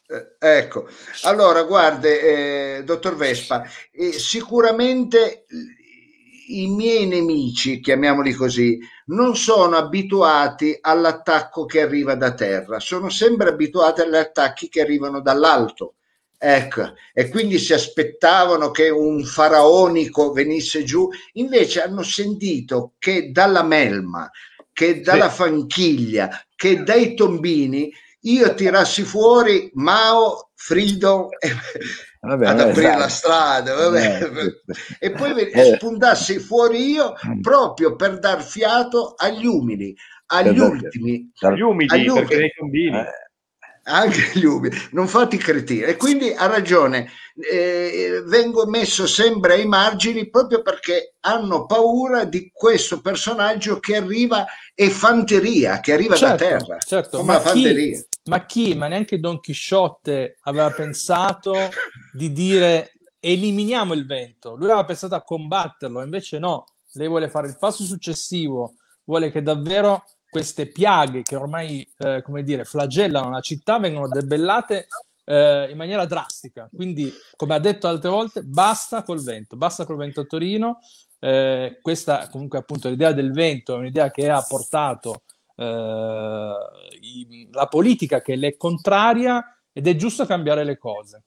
Eh, ecco, allora guarde, eh, dottor Vespa, eh, sicuramente i miei nemici, chiamiamoli così, non sono abituati all'attacco che arriva da terra, sono sempre abituati agli attacchi che arrivano dall'alto Ecco, e quindi si aspettavano che un faraonico venisse giù, invece hanno sentito che dalla melma, che dalla sì. fanchiglia, che dai tombini io tirassi fuori Mao, Frido vabbè, ad aprire esatto. la strada vabbè. e poi eh. spuntassi fuori io mm. proprio per dar fiato agli umili, agli esatto. ultimi, agli umidi, agli umidi. perché nei tombini. Eh anche gli umili, non fate cretini. E quindi ha ragione, eh, vengo messo sempre ai margini proprio perché hanno paura di questo personaggio che arriva è fanteria, che arriva certo, da terra. Certo, ma chi, ma chi, ma neanche Don Chisciotte aveva pensato di dire eliminiamo il vento, lui aveva pensato a combatterlo, invece no, lei vuole fare il passo successivo, vuole che davvero queste piaghe che ormai, eh, come dire, flagellano la città vengono debellate eh, in maniera drastica. Quindi, come ha detto altre volte, basta col vento, basta col vento a Torino. Eh, questa, comunque, appunto, l'idea del vento è un'idea che ha portato eh, i, la politica che le è contraria ed è giusto cambiare le cose.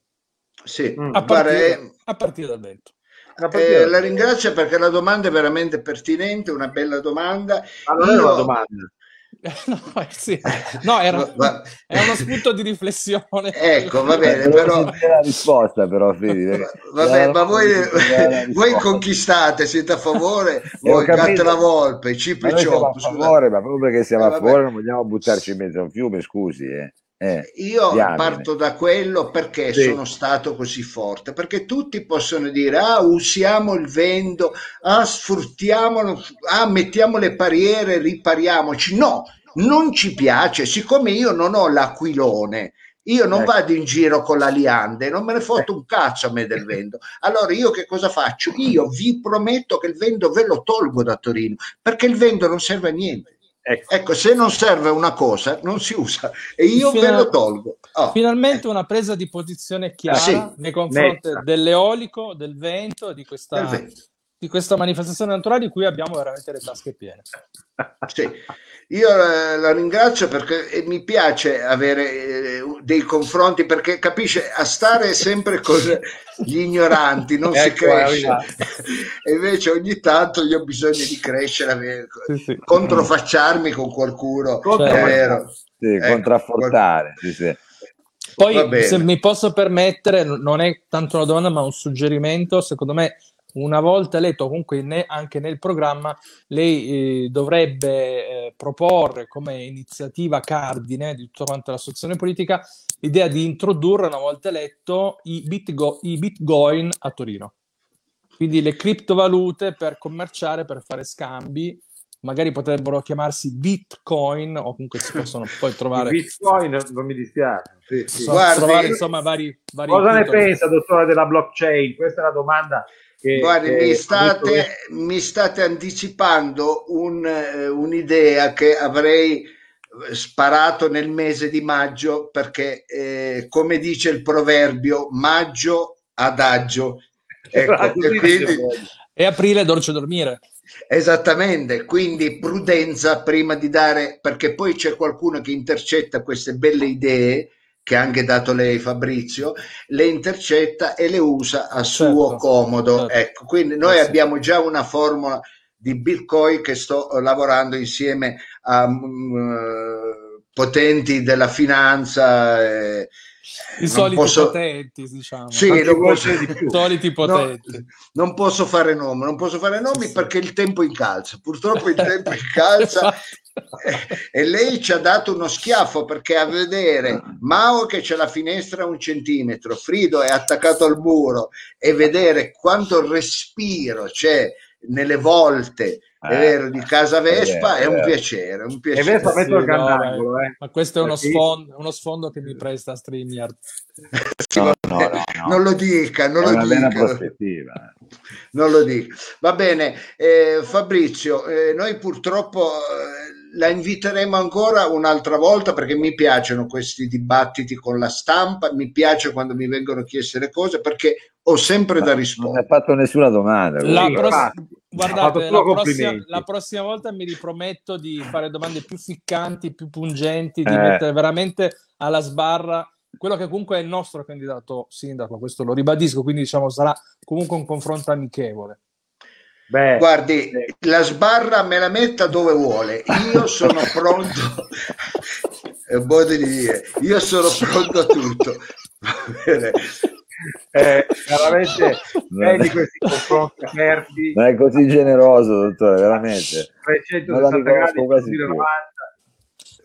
Sì, a partire, a partire dal vento. Eh, la ringrazio perché la domanda è veramente pertinente, una bella domanda. Ma non Io... è una domanda. <laughs> no, sì. no era, ma, era, uno spunto di riflessione. Ecco, va <laughs> bene, però... la risposta, però, Fede. Vabbè, ma voi, <laughs> voi conquistate, siete a favore, voi gatte la volpe, cipri ciò. a favore, ma proprio perché siamo eh, a favore non vogliamo buttarci in mezzo a un fiume, scusi, eh. Eh, Io diamine. parto da quello perché sì. sono stato così forte, perché tutti possono dire, ah, usiamo il vento, ah, sfruttiamolo, ah, mettiamo le barriere, ripariamoci. No, non ci piace, siccome io non ho l'aquilone, io non ecco. vado in giro con la liande, non me ne foto un cazzo a me del <laughs> vento. Allora io che cosa faccio? Io vi prometto che il vento ve lo tolgo da Torino, perché il vento non serve a niente. Ecco. ecco. se non serve una cosa, non si usa e io Final... ve lo tolgo. Oh. Finalmente una presa di posizione chiara sì, nei confronti netta. dell'eolico, del vento, di questa, vento. di questa manifestazione naturale di cui abbiamo veramente le tasche piene. Sì. Io la, la ringrazio perché mi piace avere eh, dei confronti perché capisce a stare sempre con gli ignoranti non ecco, si cresce e invece ogni tanto io ho bisogno di crescere sì, sì. controfacciarmi con qualcuno certo. è vero sì, ecco, contraffortare sì, sì. Poi, se mi posso permettere, non è tanto una domanda, ma un suggerimento. Secondo me, una volta eletto, comunque ne, anche nel programma, lei eh, dovrebbe eh, proporre come iniziativa cardine di tutta quanta l'associazione politica l'idea di introdurre, una volta eletto, i, bitgo- i bitcoin a Torino. Quindi le criptovalute per commerciare, per fare scambi magari potrebbero chiamarsi Bitcoin o comunque si possono <laughs> poi trovare Bitcoin non mi dispiace sì, sì. Guardi, trovare insomma vari, vari cosa ne pensa dottore della blockchain questa è la domanda che, Guardi, che mi, state, mi state anticipando un, uh, un'idea che avrei sparato nel mese di maggio perché eh, come dice il proverbio maggio adagio. <laughs> Ecco, e, quindi... e aprile dolce dormire. Esattamente, quindi prudenza prima di dare, perché poi c'è qualcuno che intercetta queste belle idee che ha anche dato lei Fabrizio, le intercetta e le usa a suo certo, comodo. Certo. Ecco, quindi noi eh sì. abbiamo già una formula di Bitcoin che sto lavorando insieme a uh, potenti della finanza. Eh, i soliti posso... potenti, diciamo. Sì, non posso... <laughs> soliti potenti. No, non posso fare nomi, non posso fare nomi sì. perché il tempo incalza. Purtroppo il <laughs> tempo incalza e lei ci ha dato uno schiaffo perché a vedere Mao che c'è la finestra a un centimetro, Frido è attaccato al muro e vedere quanto respiro c'è nelle volte è eh, vero, di Casa Vespa è, vero, è un piacere. Un piacere. E Vespa metto il grandangolo, eh. Ma questo è uno sfondo, uno sfondo che mi presta StreamYard. No, no, no, non lo dica, non è lo dica. Non lo dica. Va bene, eh, Fabrizio, eh, noi purtroppo eh, la inviteremo ancora un'altra volta perché mi piacciono questi dibattiti con la stampa, mi piace quando mi vengono chieste le cose perché ho sempre Ma da rispondere. Non hai fatto nessuna domanda. La, pross- Guardate, la prossima, la prossima, volta mi riprometto di fare domande più ficcanti, più pungenti, di eh. mettere veramente alla sbarra quello che comunque è il nostro candidato sindaco, questo lo ribadisco, quindi diciamo sarà comunque un confronto amichevole. Beh, Guardi, eh. la sbarra me la metta dove vuole, io sono <laughs> pronto, è un modo di dire, io sono pronto a tutto. Va bene eh, veramente di questi confronti aperti. Non è così generoso, dottore, veramente. 360 gradi, quasi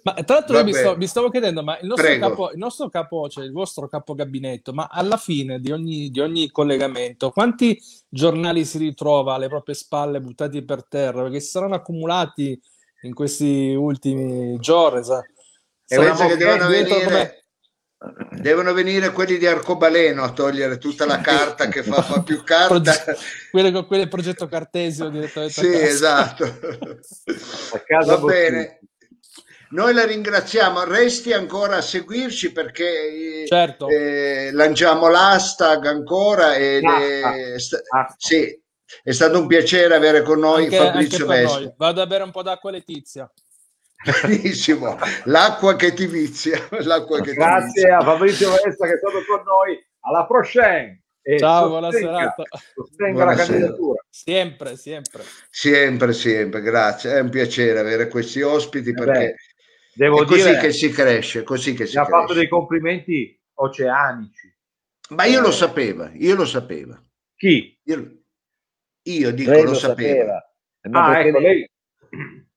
ma tra l'altro io mi, sto, mi, stavo chiedendo, ma il nostro, capo, il nostro capo, cioè il vostro capo gabinetto, ma alla fine di ogni, di ogni collegamento, quanti giornali si ritrova alle proprie spalle buttati per terra? Perché si saranno accumulati in questi ultimi giorni. Sa? E penso che devono venire, come Devono venire quelli di Arcobaleno a togliere tutta la carta che fa, fa più carta. Quello, quello progetto cartesio direttamente. Sì, esatto. <laughs> Va bene. Noi la ringraziamo, resti ancora a seguirci perché certo. eh, lanciamo l'hashtag ancora e ah, le, ah, sì, è stato un piacere avere con noi anche, Fabrizio Vespa. Vado a bere un po' d'acqua Letizia. Benissimo, l'acqua che ti vizia. L'acqua che Grazie ti vizia. a Fabrizio Vesta che è stato con noi. Alla prochaine. E Ciao, buona serata. Sostenga la candidatura. Sempre, sempre. Sempre, sempre, grazie. È un piacere avere questi ospiti eh perché beh, devo è così dire, che si cresce, così che si ha cresce. fatto dei complimenti oceanici. Ma io eh. lo sapevo, io lo sapevo. Chi? Io, io dico lei lo, sapevo. sapeva. Ah, ecco, lei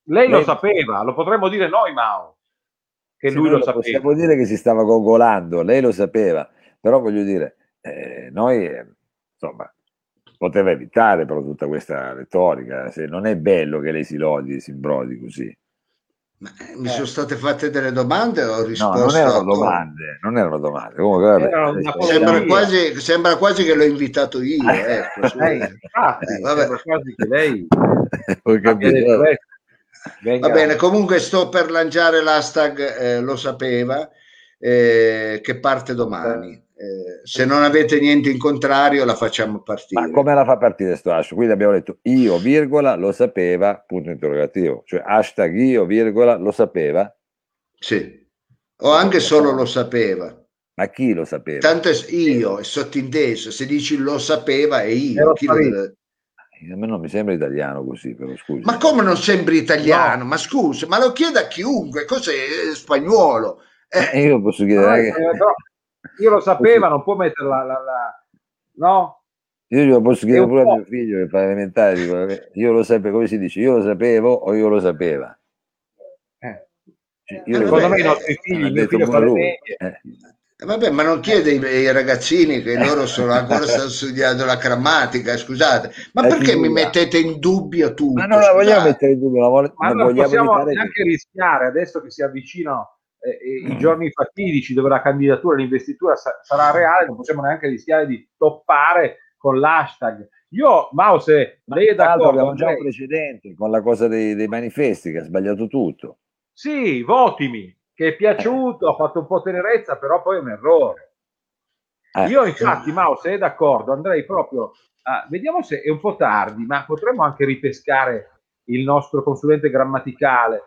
lei lo sapeva, lo potremmo dire noi, Mao, che lui lo, lo sapeva. Possiamo dire che si stava gogolando, lei lo sapeva, però voglio dire, eh, noi, insomma, poteva evitare però tutta questa retorica, se non è bello che lei si lodi, si imbrodi così. Ma eh, mi eh. sono state fatte delle domande ho risposto. No, non erano domande, non erano domande. Comunque, vabbè, Era sembra, quasi, sembra, quasi, che l'ho invitato io. Ecco, eh, infatti, vabbè. quasi che lei... <laughs> Ho capito. Venga. Va bene, comunque sto per lanciare l'hashtag eh, lo sapeva eh, che parte domani. Eh, se non avete niente in contrario la facciamo partire. Ma come la fa partire questo hashtag? Quindi abbiamo detto io, virgola, lo sapeva, punto interrogativo. Cioè hashtag io, virgola, lo sapeva? Sì. O anche solo lo sapeva. Ma chi lo sapeva? Tanto io, è sottinteso. Se dici lo sapeva è io. Chi lo, a me non mi sembra italiano così, però scusi. Ma come non sembri italiano? No. Ma scusa, ma lo chieda a chiunque, cos'è spagnolo? Eh. Eh, io posso chiedere... No, che... Io lo sapeva, non può mettere la, la, la... no? Io glielo posso chiedere pure a mio figlio che fa elementare, dico, io lo sapevo, come si dice, io lo sapevo o io lo sapeva. Eh. Cioè, io Secondo me i nostri figli, mio figlio fa le eh. Eh, vabbè, ma non chiede ai ragazzini che loro sono ancora stanno studiando la grammatica, scusate, ma è perché mi mettete in dubbio tutto? Ma non la vogliamo mettere in dubbio, la vo- ma non possiamo neanche che... rischiare adesso che si avvicinano eh, eh, i giorni fatidici dove la candidatura, l'investitura sa- sarà reale, non possiamo neanche rischiare di toppare con l'hashtag. Io, Mause, lei è d'accordo? Abbiamo già un precedente con la cosa dei, dei manifesti che ha sbagliato tutto. Sì, votimi che è piaciuto, ha fatto un po' tenerezza, però poi è un errore. Eh. Io infatti, Mao, se è d'accordo, andrei proprio a, vediamo se è un po' tardi, ma potremmo anche ripescare il nostro consulente grammaticale,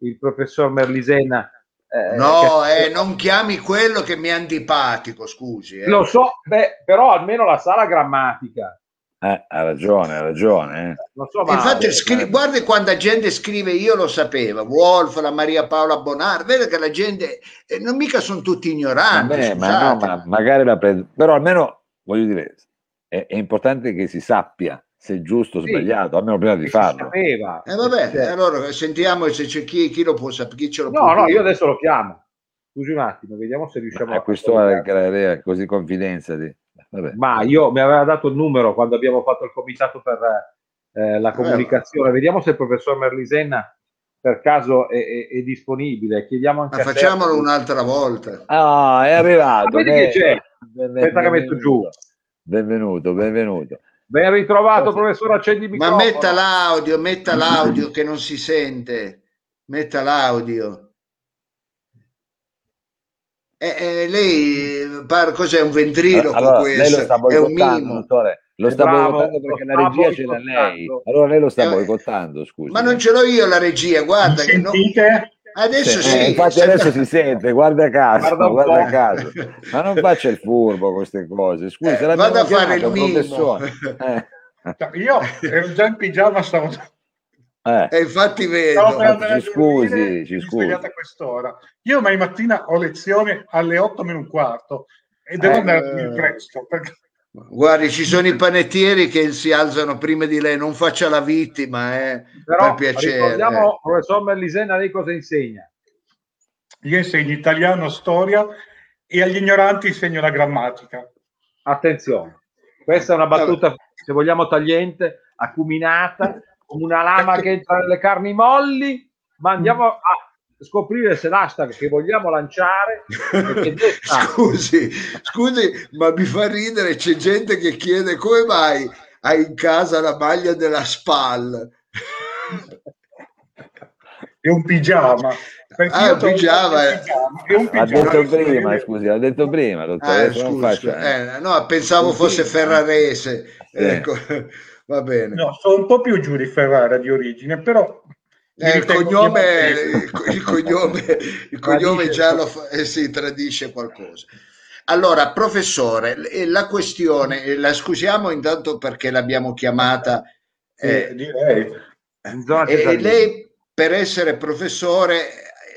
il professor Merlisena. Eh, no, che... eh, non chiami quello che mi è antipatico, scusi. Eh. Lo so, beh, però almeno la sala grammatica eh, ha ragione, ha ragione. Eh. So male, Infatti, scri- eh. guardi quando la gente scrive io lo sapevo, Wolf, la Maria Paola Bonar, vede che la gente eh, non mica sono tutti ignoranti. Vabbè, ma no, ma magari la prendo, però almeno voglio dire, è, è, importante che si sappia se è giusto o sì, sbagliato, almeno prima di farlo. Eh, vabbè, cioè. allora sentiamo se c'è chi, chi lo può sapere, chi ce lo no, può No, no, io adesso lo chiamo. Scusi un attimo, vediamo se riusciamo ma a... Quest'ora che così confidenza di... Vabbè. Ma io mi aveva dato il numero quando abbiamo fatto il comitato per eh, la comunicazione. Vediamo se il professor Merlisenna per caso è, è, è disponibile. Chiediamo anche Ma facciamolo te. un'altra volta. Ah, è arrivato. Ah, vedi che c'è? Aspetta che metto giù. Benvenuto, benvenuto. Ben ritrovato, professore. Accendi il microfono. Ma metta l'audio, metta l'audio che non si sente. Metta l'audio. Eh, eh, lei par, cos'è un ventrilo allora, lei lo sta è un mimo dottore. lo sta boicottando perché la regia ce l'ha lei allora lei lo sta eh, boicottando scusi ma non ce l'ho io la regia guarda che non... adesso sì, eh, infatti adesso si sente guarda caso guarda, guarda caso ma non faccia il furbo queste cose scusi eh, vado a fare il mimo eh. io ero già in pigiama stavo eh. E infatti vedo. No, ci scusi, ci scusi. a quest'ora. Io mai mattina ho lezione alle 8 meno un quarto e devo eh, andare a dormire presto. Perché... Guardi, ci sono i panettieri che si alzano prima di lei, non faccia la vittima, eh, Però, per piacere. Ricordiamo, professor Mellisena, lei cosa insegna? Io insegno italiano, storia e agli ignoranti insegno la grammatica. Attenzione, questa è una battuta, se vogliamo, tagliente, acuminata, come una lama che entra nelle carni molli, ma andiamo a scoprire se l'hashtag che vogliamo lanciare <laughs> scusi, scusi, ma mi fa ridere, c'è gente che chiede come mai hai in casa la maglia della SPAL è un pigiama ah, un pigiama, è... un pigiama. Ha detto prima, scusi, ha detto prima, dottore, ah, scusa, eh, no, pensavo fosse ferrarese. Sì. Ecco. <laughs> Va bene. No, sono un po' più giù di Ferrara di origine, però eh, il, cognome, il, <laughs> <laughs> il, cognome, il cognome già lo fa, eh, si tradisce qualcosa. Allora, professore, la questione, la scusiamo intanto perché l'abbiamo chiamata. Eh, direi. E lei, per essere professore,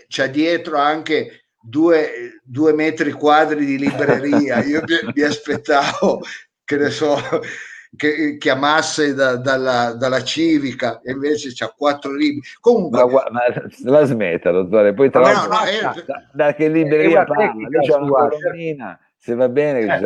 c'ha dietro anche due, due metri quadri di libreria. Io mi, mi aspettavo, che ne so, che chiamasse da, dalla, dalla, civica e invece c'ha quattro libri. Comunque, ma, ma la smetta, dottore. Poi tra l'altro, no, no, è, da, da, che libreria parla? c'è una colonnina. Se va bene, eh,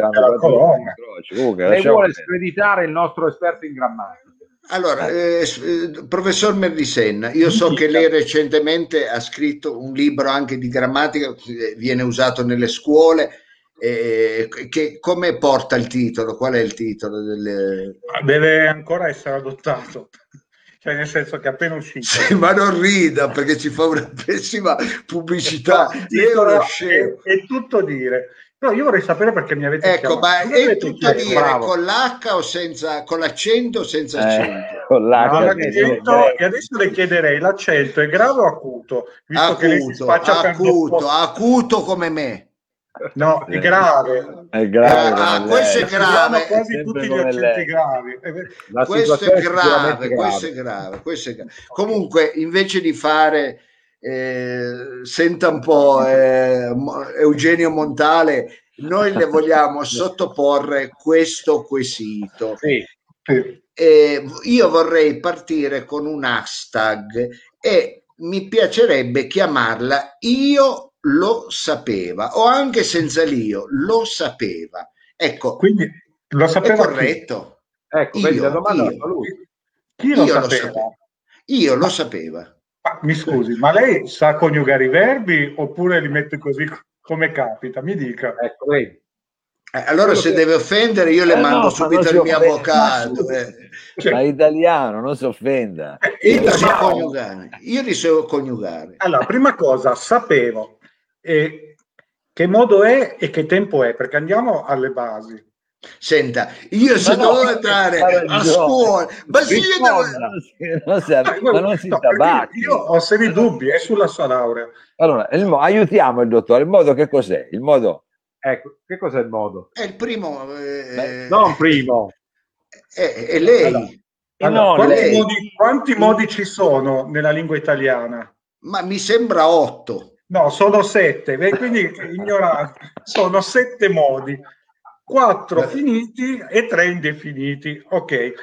ci Comunque, Lei vuole screditare il nostro esperto in grammatica. Allora, eh, eh professor Merlisenna, io so che lei recentemente ha scritto un libro anche di grammatica, viene usato nelle scuole eh, che, come porta il titolo? Qual è il titolo? Delle... Deve ancora essere adottato. Cioè, nel senso che appena uscito. Sì, ma non rida perché ci fa una pessima pubblicità. È, è, tutto dire. No, io vorrei sapere perché mi avete Ecco, chiamato. ma è tutto dire bravo. con l'H o senza, con l'accento o senza eh, accento? Eh, con l'H. No, l'accento, e adesso le chiederei, l'accento è grave o acuto? Visto acuto, acuto, acuto come me. No, è grave. È grave. Ah, questo è grave. quasi tutti gli accenti gravi. Questo è grave, questo è grave, questo è grave. Comunque, invece di fare eh, senta un po' eh, Eugenio Montale noi le vogliamo <laughs> sottoporre questo quesito. Sì. Eh, io vorrei partire con un hashtag e mi piacerebbe chiamarla Io lo sapeva o anche senza l'io lo sapeva. Ecco, quindi lo sapeva è corretto. Chi? Ecco, io, la domanda io, lui. Chi lo io sapeva? Lo sapevo. Io lo sapeva. Ma, mi scusi, ma lei sa coniugare i verbi oppure li mette così come capita? Mi dica. Ecco, vedi. Eh, allora se che... deve offendere io le eh mando no, subito il mio avvocato. Ma, eh. cioè, ma italiano, non si offenda. Eh, io, li so coniugare. io li so coniugare. Allora, prima cosa, sapevo eh, che modo è e che tempo è, perché andiamo alle basi. Senta, io se no, devo andare a scuola, ma sì, io devo... non si, ma non si no, Io ho seri dubbi, è sulla sua laurea. Allora, il, aiutiamo il dottore, il modo che cos'è? Il modo Ecco, che cos'è il modo? È il primo. Eh, non primo. È, è lei. Allora, allora, quanti, lei. Modi, quanti modi ci sono nella lingua italiana? Ma mi sembra otto. No, sono sette, quindi ignorante. Sono sette modi, quattro finiti e tre indefiniti. Ok,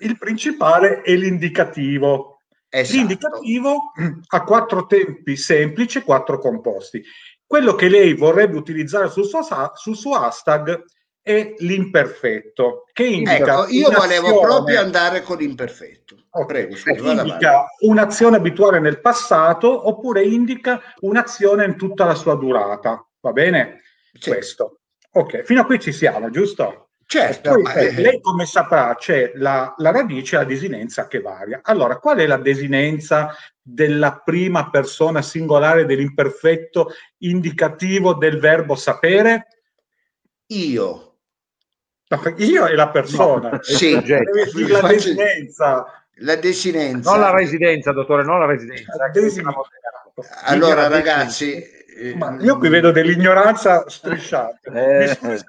il principale è l'indicativo. Esatto. L'indicativo ha quattro tempi semplici e quattro composti. Quello che lei vorrebbe utilizzare sul suo, sul suo hashtag è l'imperfetto, che indica... Ecco, io volevo proprio andare con l'imperfetto. Oh, prego, scusa, indica un'azione abituale nel passato oppure indica un'azione in tutta la sua durata. Va bene? Sì. Questo. Ok, fino a qui ci siamo, giusto? Certo. Poi, eh, lei come saprà c'è la, la radice e la desinenza che varia. Allora, qual è la desinenza della prima persona singolare dell'imperfetto indicativo del verbo sapere? Io. No, io è la persona. No, sì. La desinenza. La desinenza. Non la residenza, dottore, non la residenza. La allora, ragazzi, ma io qui vedo dell'ignoranza strisciata. Eh, mi scusi,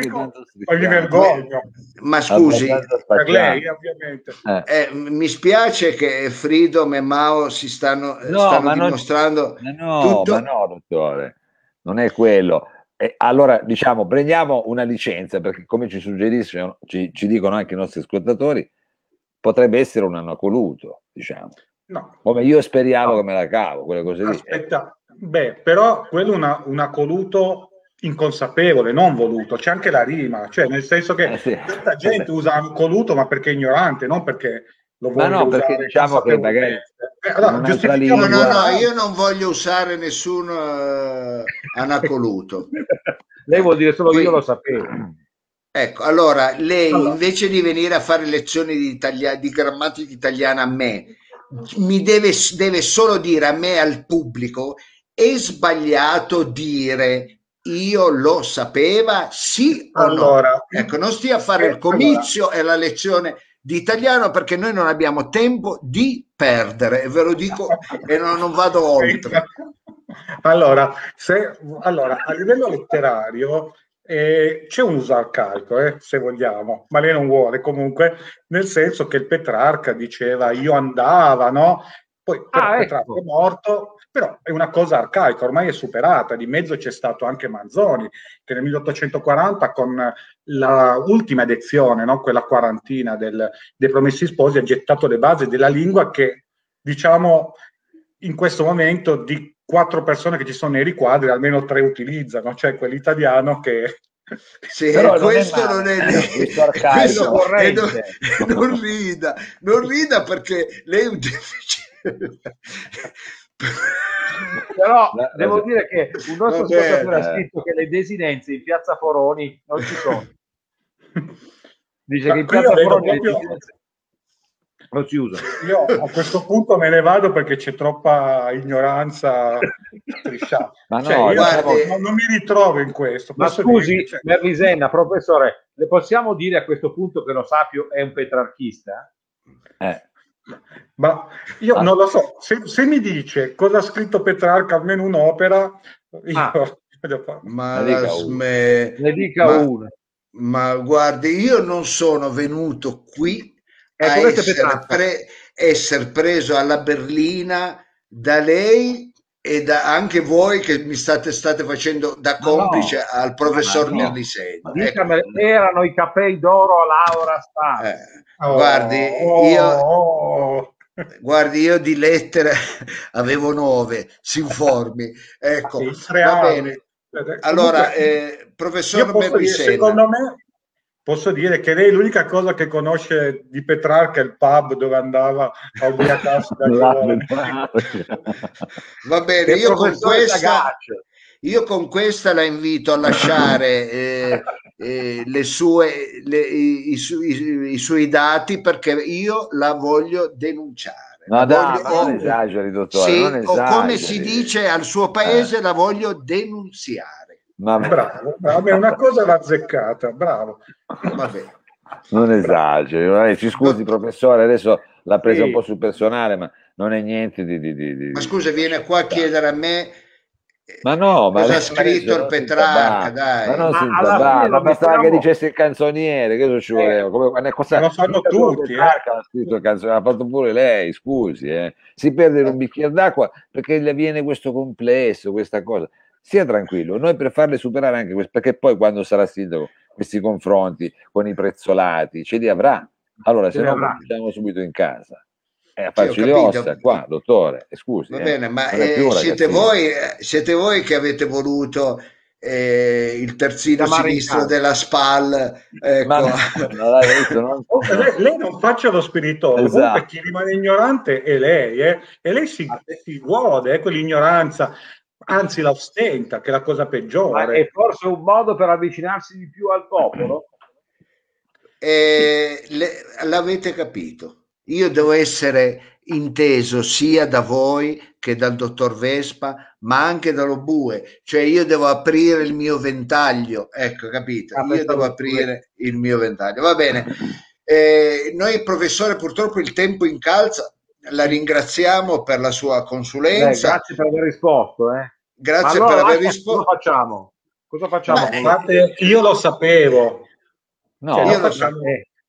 dico, mi vergogno. Ma scusi, per lei ovviamente. Eh. Eh, mi spiace che Freedom e Mao si stanno, no, stanno dimostrando non, no, tutto... ma no, dottore, non è quello. Eh, allora, diciamo, prendiamo una licenza, perché come ci suggeriscono, ci, ci dicono anche i nostri ascoltatori, potrebbe essere un anacoluto, diciamo. No. Come io speriamo no. che me la cavo, quelle cose lì. Aspetta, Beh, però quello è una, un accoluto inconsapevole, non voluto, c'è anche la rima, cioè nel senso che eh sì. gente eh usa accoluto ma perché è ignorante, non perché lo ma no, perché diciamo che magari eh, no, no, no, io non voglio usare nessun uh, anacoluto. <laughs> lei vuol dire solo che io lo sapevo. Ecco, allora lei allora. invece di venire a fare lezioni di, italia- di grammatica italiana a me, mi deve, deve solo dire a me al pubblico è sbagliato dire io lo sapeva, sì o allora, no? Ecco, non stia a fare il comizio allora. e la lezione di italiano perché noi non abbiamo tempo di perdere, e ve lo dico e non, non vado oltre. <laughs> Allora, se, allora, a livello letterario eh, c'è un uso arcaico, eh, se vogliamo, ma lei non vuole comunque, nel senso che il Petrarca diceva io andava, no? Poi ah, Petrarca ecco. è morto, però è una cosa arcaica, ormai è superata. Di mezzo c'è stato anche Manzoni, che nel 1840 con la ultima edizione, no? quella quarantina del, dei Promessi Sposi, ha gettato le basi della lingua che, diciamo, in questo momento di quattro persone che ci sono nei riquadri, almeno tre utilizzano, cioè quell'italiano che <laughs> sì, Però questo non è, non è, questo questo è non, <laughs> non, rida, non rida perché lei è un <laughs> deficit <laughs> però no, devo no, dire che un nostro ascoltatore ha scritto che le desinenze in piazza Foroni non ci sono. <laughs> Dice che in piazza Foroni proprio... non si usa io a questo punto me ne vado perché c'è troppa ignoranza ma no, cioè, guardi... non, non, mi ritrovo in questo ma scusi dire, cioè... Merlisenna professore le possiamo dire a questo punto che lo Sapio è un petrarchista? eh ma io ah. non lo so, se, se, mi dice cosa ha scritto Petrarca, almeno un'opera, io ah. <laughs> ma ne dica, sme... ne dica ma, una. Ma guardi, io non sono venuto qui eh, a essere, pre... essere preso alla berlina da lei e da anche voi che mi state, state facendo da complice no, al professor no, Merliseni. Ecco. Erano i capelli d'oro a Laura Star. Eh, oh, guardi, io, oh. guardi, io di lettere <laughs> avevo nove, si informi. Ecco, sì, va bene. Allora, eh, professor Merliseni. Secondo me Posso dire che lei l'unica cosa che conosce di Petrarca è il pub dove andava a ubriacarsi da <laughs> giovane. Va bene, io con, questa, io con questa la invito a lasciare eh, <laughs> eh, le sue, le, i, i, i, i, suoi dati perché io la voglio denunciare. No, dai, voglio, non esageri, dottore. Sì, non esageri. O come si dice al suo paese, eh. la voglio denunziare. Ma... Bravo, bravo, è una cosa l'ha azzeccata, bravo. Vabbè. Non esageri, ci scusi professore, adesso l'ha presa sì. un po' sul personale, ma non è niente di... di, di, di... Ma scusa, viene qua a chiedere a me ma no, ma cosa ha scritto il Petrarca, dai. Ma non si ma, ma bastava che dicesse il canzoniere, che ci voleva? Come, cosa, lo fanno tutti. Petrarca eh. ha scritto il canzoniere, ha fatto pure lei, scusi. Eh. Si perde in un bicchiere d'acqua perché le viene questo complesso, questa cosa sia tranquillo, noi per farle superare anche questo, perché poi quando sarà sindaco questi confronti con i prezzolati ce li avrà. Allora, ce se no, siamo subito in casa. E a farci sì, le ossa qua, dottore, scusi. Va eh, bene, ma eh, siete, voi, eh, siete, voi, che avete voluto eh, il terzino sinistro della SPAL. Ecco. Ma, no, non... lei, lei, non faccia lo spiritoso, esatto. chi rimane ignorante è lei, eh? e lei si, si gode eh, quell'ignoranza anzi la ostenta, che è la cosa peggiore. Ma è forse un modo per avvicinarsi di più al popolo? Eh, le, l'avete capito. Io devo essere inteso sia da voi che dal dottor Vespa, ma anche dallo Bue, cioè io devo aprire il mio ventaglio, ecco, capito? Ah, io devo aprire il mio ventaglio. Va bene. Eh, noi, professore, purtroppo il tempo incalza, la ringraziamo per la sua consulenza. Eh, grazie per aver risposto. Eh. Grazie allora, per aver risposto. Cosa facciamo? Cosa facciamo? Beh, fate, io lo sapevo. No, cioè, non, facciamo,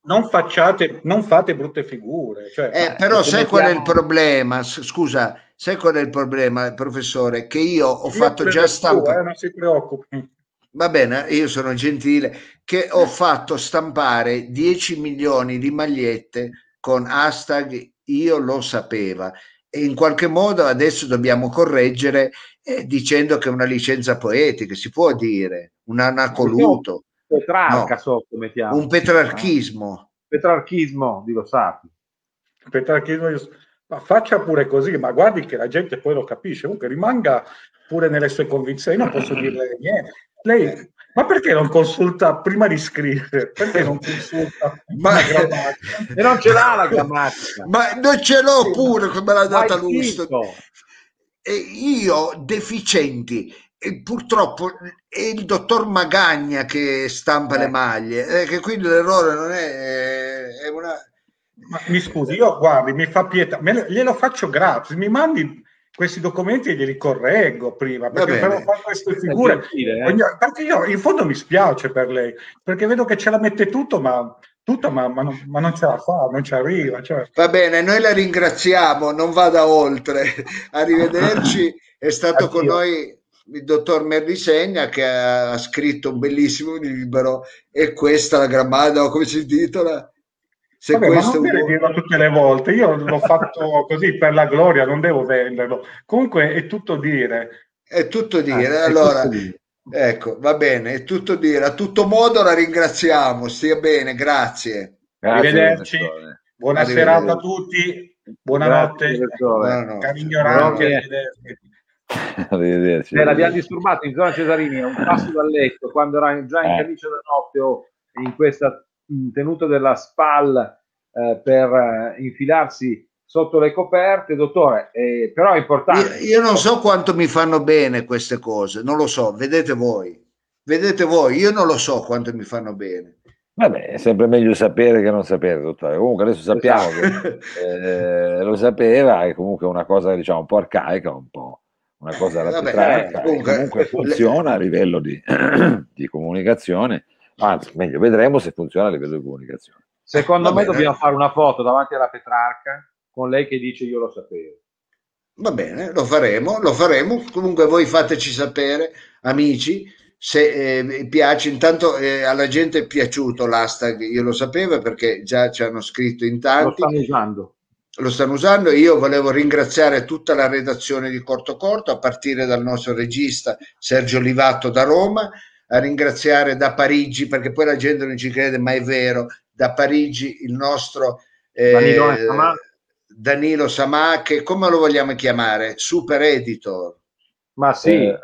non, facciate, non fate brutte figure. Cioè, eh, però sai qual è il problema? Scusa, sai qual è il problema, professore? Che io ho io fatto già stampare. Eh, non si preoccupi. Va bene, io sono gentile, che ho fatto stampare 10 milioni di magliette con hashtag io lo sapeva e in qualche modo adesso dobbiamo correggere eh, dicendo che è una licenza poetica, si può dire, un anacoluto. Petrarca, no, sotto, mettiamo. Un petrarchismo. Petrarchismo di Lo Sapi. Petrarchismo di... Ma faccia pure così, ma guardi che la gente poi lo capisce. Comunque rimanga pure nelle sue convinzioni, non posso dirle niente. Lei ma perché non consulta prima di scrivere? Perché non consulta <laughs> ma, <laughs> e non ce l'ha la grammatica? Ma non ce l'ho pure come l'ha data lui. E io deficienti e purtroppo è il dottor Magagna che stampa eh. le maglie, eh, che quindi l'errore non è, è una... Ma, mi scusi, io guardi, mi fa pietà, me, glielo faccio gratis, mi mandi questi documenti glieli correggo prima perché però fa queste figure eh? perché io in fondo mi spiace per lei perché vedo che ce la mette tutto ma tutto ma, ma, non, ma non, ce la fa non ci arriva cioè. va bene noi la ringraziamo non vada oltre <laughs> arrivederci è stato Addio. con noi il dottor Merrisegna che ha scritto un bellissimo libro e questa la grammata come si intitola se Vabbè, questo ma non devo dirlo tutte le volte, io l'ho <laughs> fatto così per la gloria, non devo venderlo. Comunque è tutto dire. È tutto dire. Ah, allora, tutto dire. ecco, va bene, è tutto dire. A tutto modo la ringraziamo, stia bene, grazie. grazie Arrivederci. Buona arrivederci. serata a tutti. Buonanotte. Buonanotte. Cari ignoranti, arrivederci. <laughs> arrivederci. Eh, l'abbiamo disturbato in zona Cesarini, a un passo dal letto, quando era già in eh. camicia da notte o in questa tenuto della spalla eh, per eh, infilarsi sotto le coperte, dottore, eh, però è importante. Io, io, non so quanto mi fanno bene queste cose, non lo so, vedete voi, vedete voi, io non lo so quanto mi fanno bene. Vabbè, è sempre meglio sapere che non sapere, dottore. Comunque adesso sappiamo esatto. che eh, lo sapeva, è comunque una cosa diciamo un po' arcaica, un po' una cosa da Vabbè, eh, comunque, comunque funziona a livello di, <clears throat> di comunicazione Anzi, meglio, vedremo se funziona a livello di comunicazione. Secondo Va me bene. dobbiamo fare una foto davanti alla Petrarca con lei che dice io lo sapevo. Va bene, lo faremo, lo faremo. Comunque voi fateci sapere, amici, se eh, piace. Intanto eh, alla gente è piaciuto l'hashtag, io lo sapevo perché già ci hanno scritto in tanti. Lo stanno usando. Lo stanno usando. Io volevo ringraziare tutta la redazione di Corto Corto, a partire dal nostro regista Sergio Livatto da Roma, a ringraziare da Parigi, perché poi la gente non ci crede, ma è vero, da Parigi il nostro... Eh, Danilo Samà, che come lo vogliamo chiamare? Super editor. Ma sì, eh,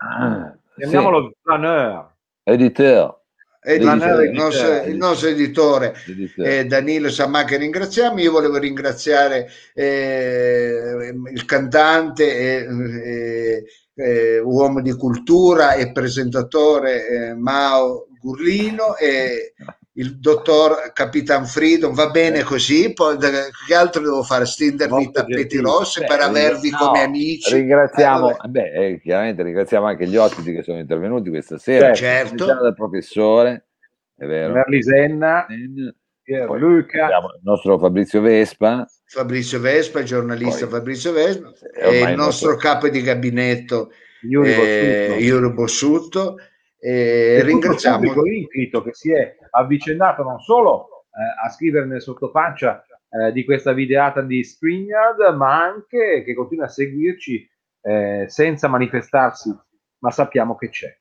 chiamiamolo sì. planeur. Editor. Editor, il, nostro, il, nostro, editore eh, Danilo Samà che ringraziamo io volevo ringraziare eh, il cantante eh, eh, uomo di cultura e presentatore eh, Mao Gurlino e il dottor Capitan Freedom, va bene così, poi che altro devo fare? Stendermi i tappeti rossi per avervi no, come amici? Ringraziamo, eh, beh, eh, chiaramente ringraziamo anche gli ospiti che sono intervenuti questa sera, certo. dal professore, è vero. Merlisenna, Luca. Il nostro Fabrizio Vespa. Fabrizio Vespa, il giornalista poi, Fabrizio Vespa, e il nostro capo di gabinetto Yuri Bossutto. Eh, ringraziamo il pubblico che si è avvicendato non solo eh, a scrivere nel sottopaccia eh, di questa videata di StreamYard, ma anche che continua a seguirci eh, senza manifestarsi, ma sappiamo che c'è.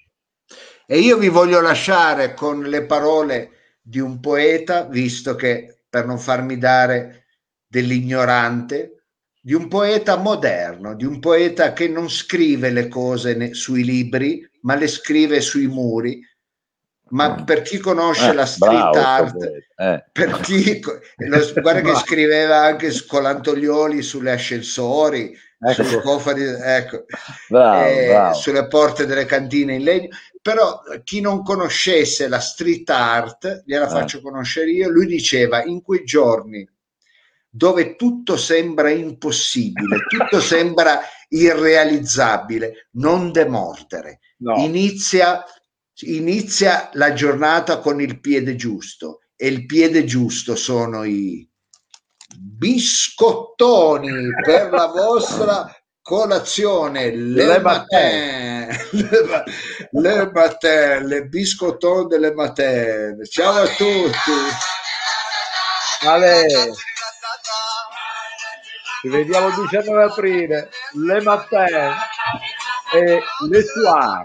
E io vi voglio lasciare con le parole di un poeta, visto che per non farmi dare dell'ignorante, di un poeta moderno, di un poeta che non scrive le cose sui libri, ma le scrive sui muri, ma mm. per chi conosce eh, la street bravo, art, eh. per chi, lo, guarda che <laughs> scriveva anche Scolantoglioli sulle ascensori, ecco. sui cofani, ecco, bravo, eh, bravo. sulle porte delle cantine in legno. Però chi non conoscesse la street art, gliela eh. faccio conoscere io, lui diceva in quei giorni dove tutto sembra impossibile, tutto <laughs> sembra irrealizzabile, non demordere. No. Inizia inizia la giornata con il piede giusto e il piede giusto sono i biscottoni per la vostra colazione le, le matin le, matin le biscottoni delle matin ciao a tutti Ale. Ci vediamo il 19 aprile le matin e le soir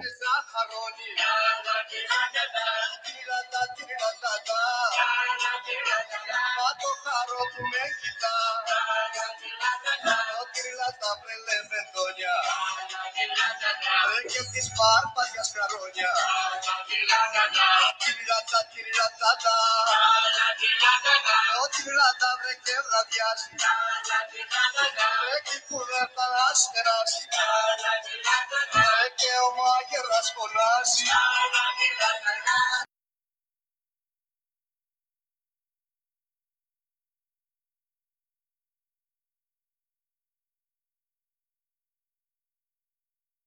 τυριλατάτα Τυριλατά βρε και βραδιάζει Βρε και κουβέρτα ασπεράζει Βρε και ο μάγερας φωνάζει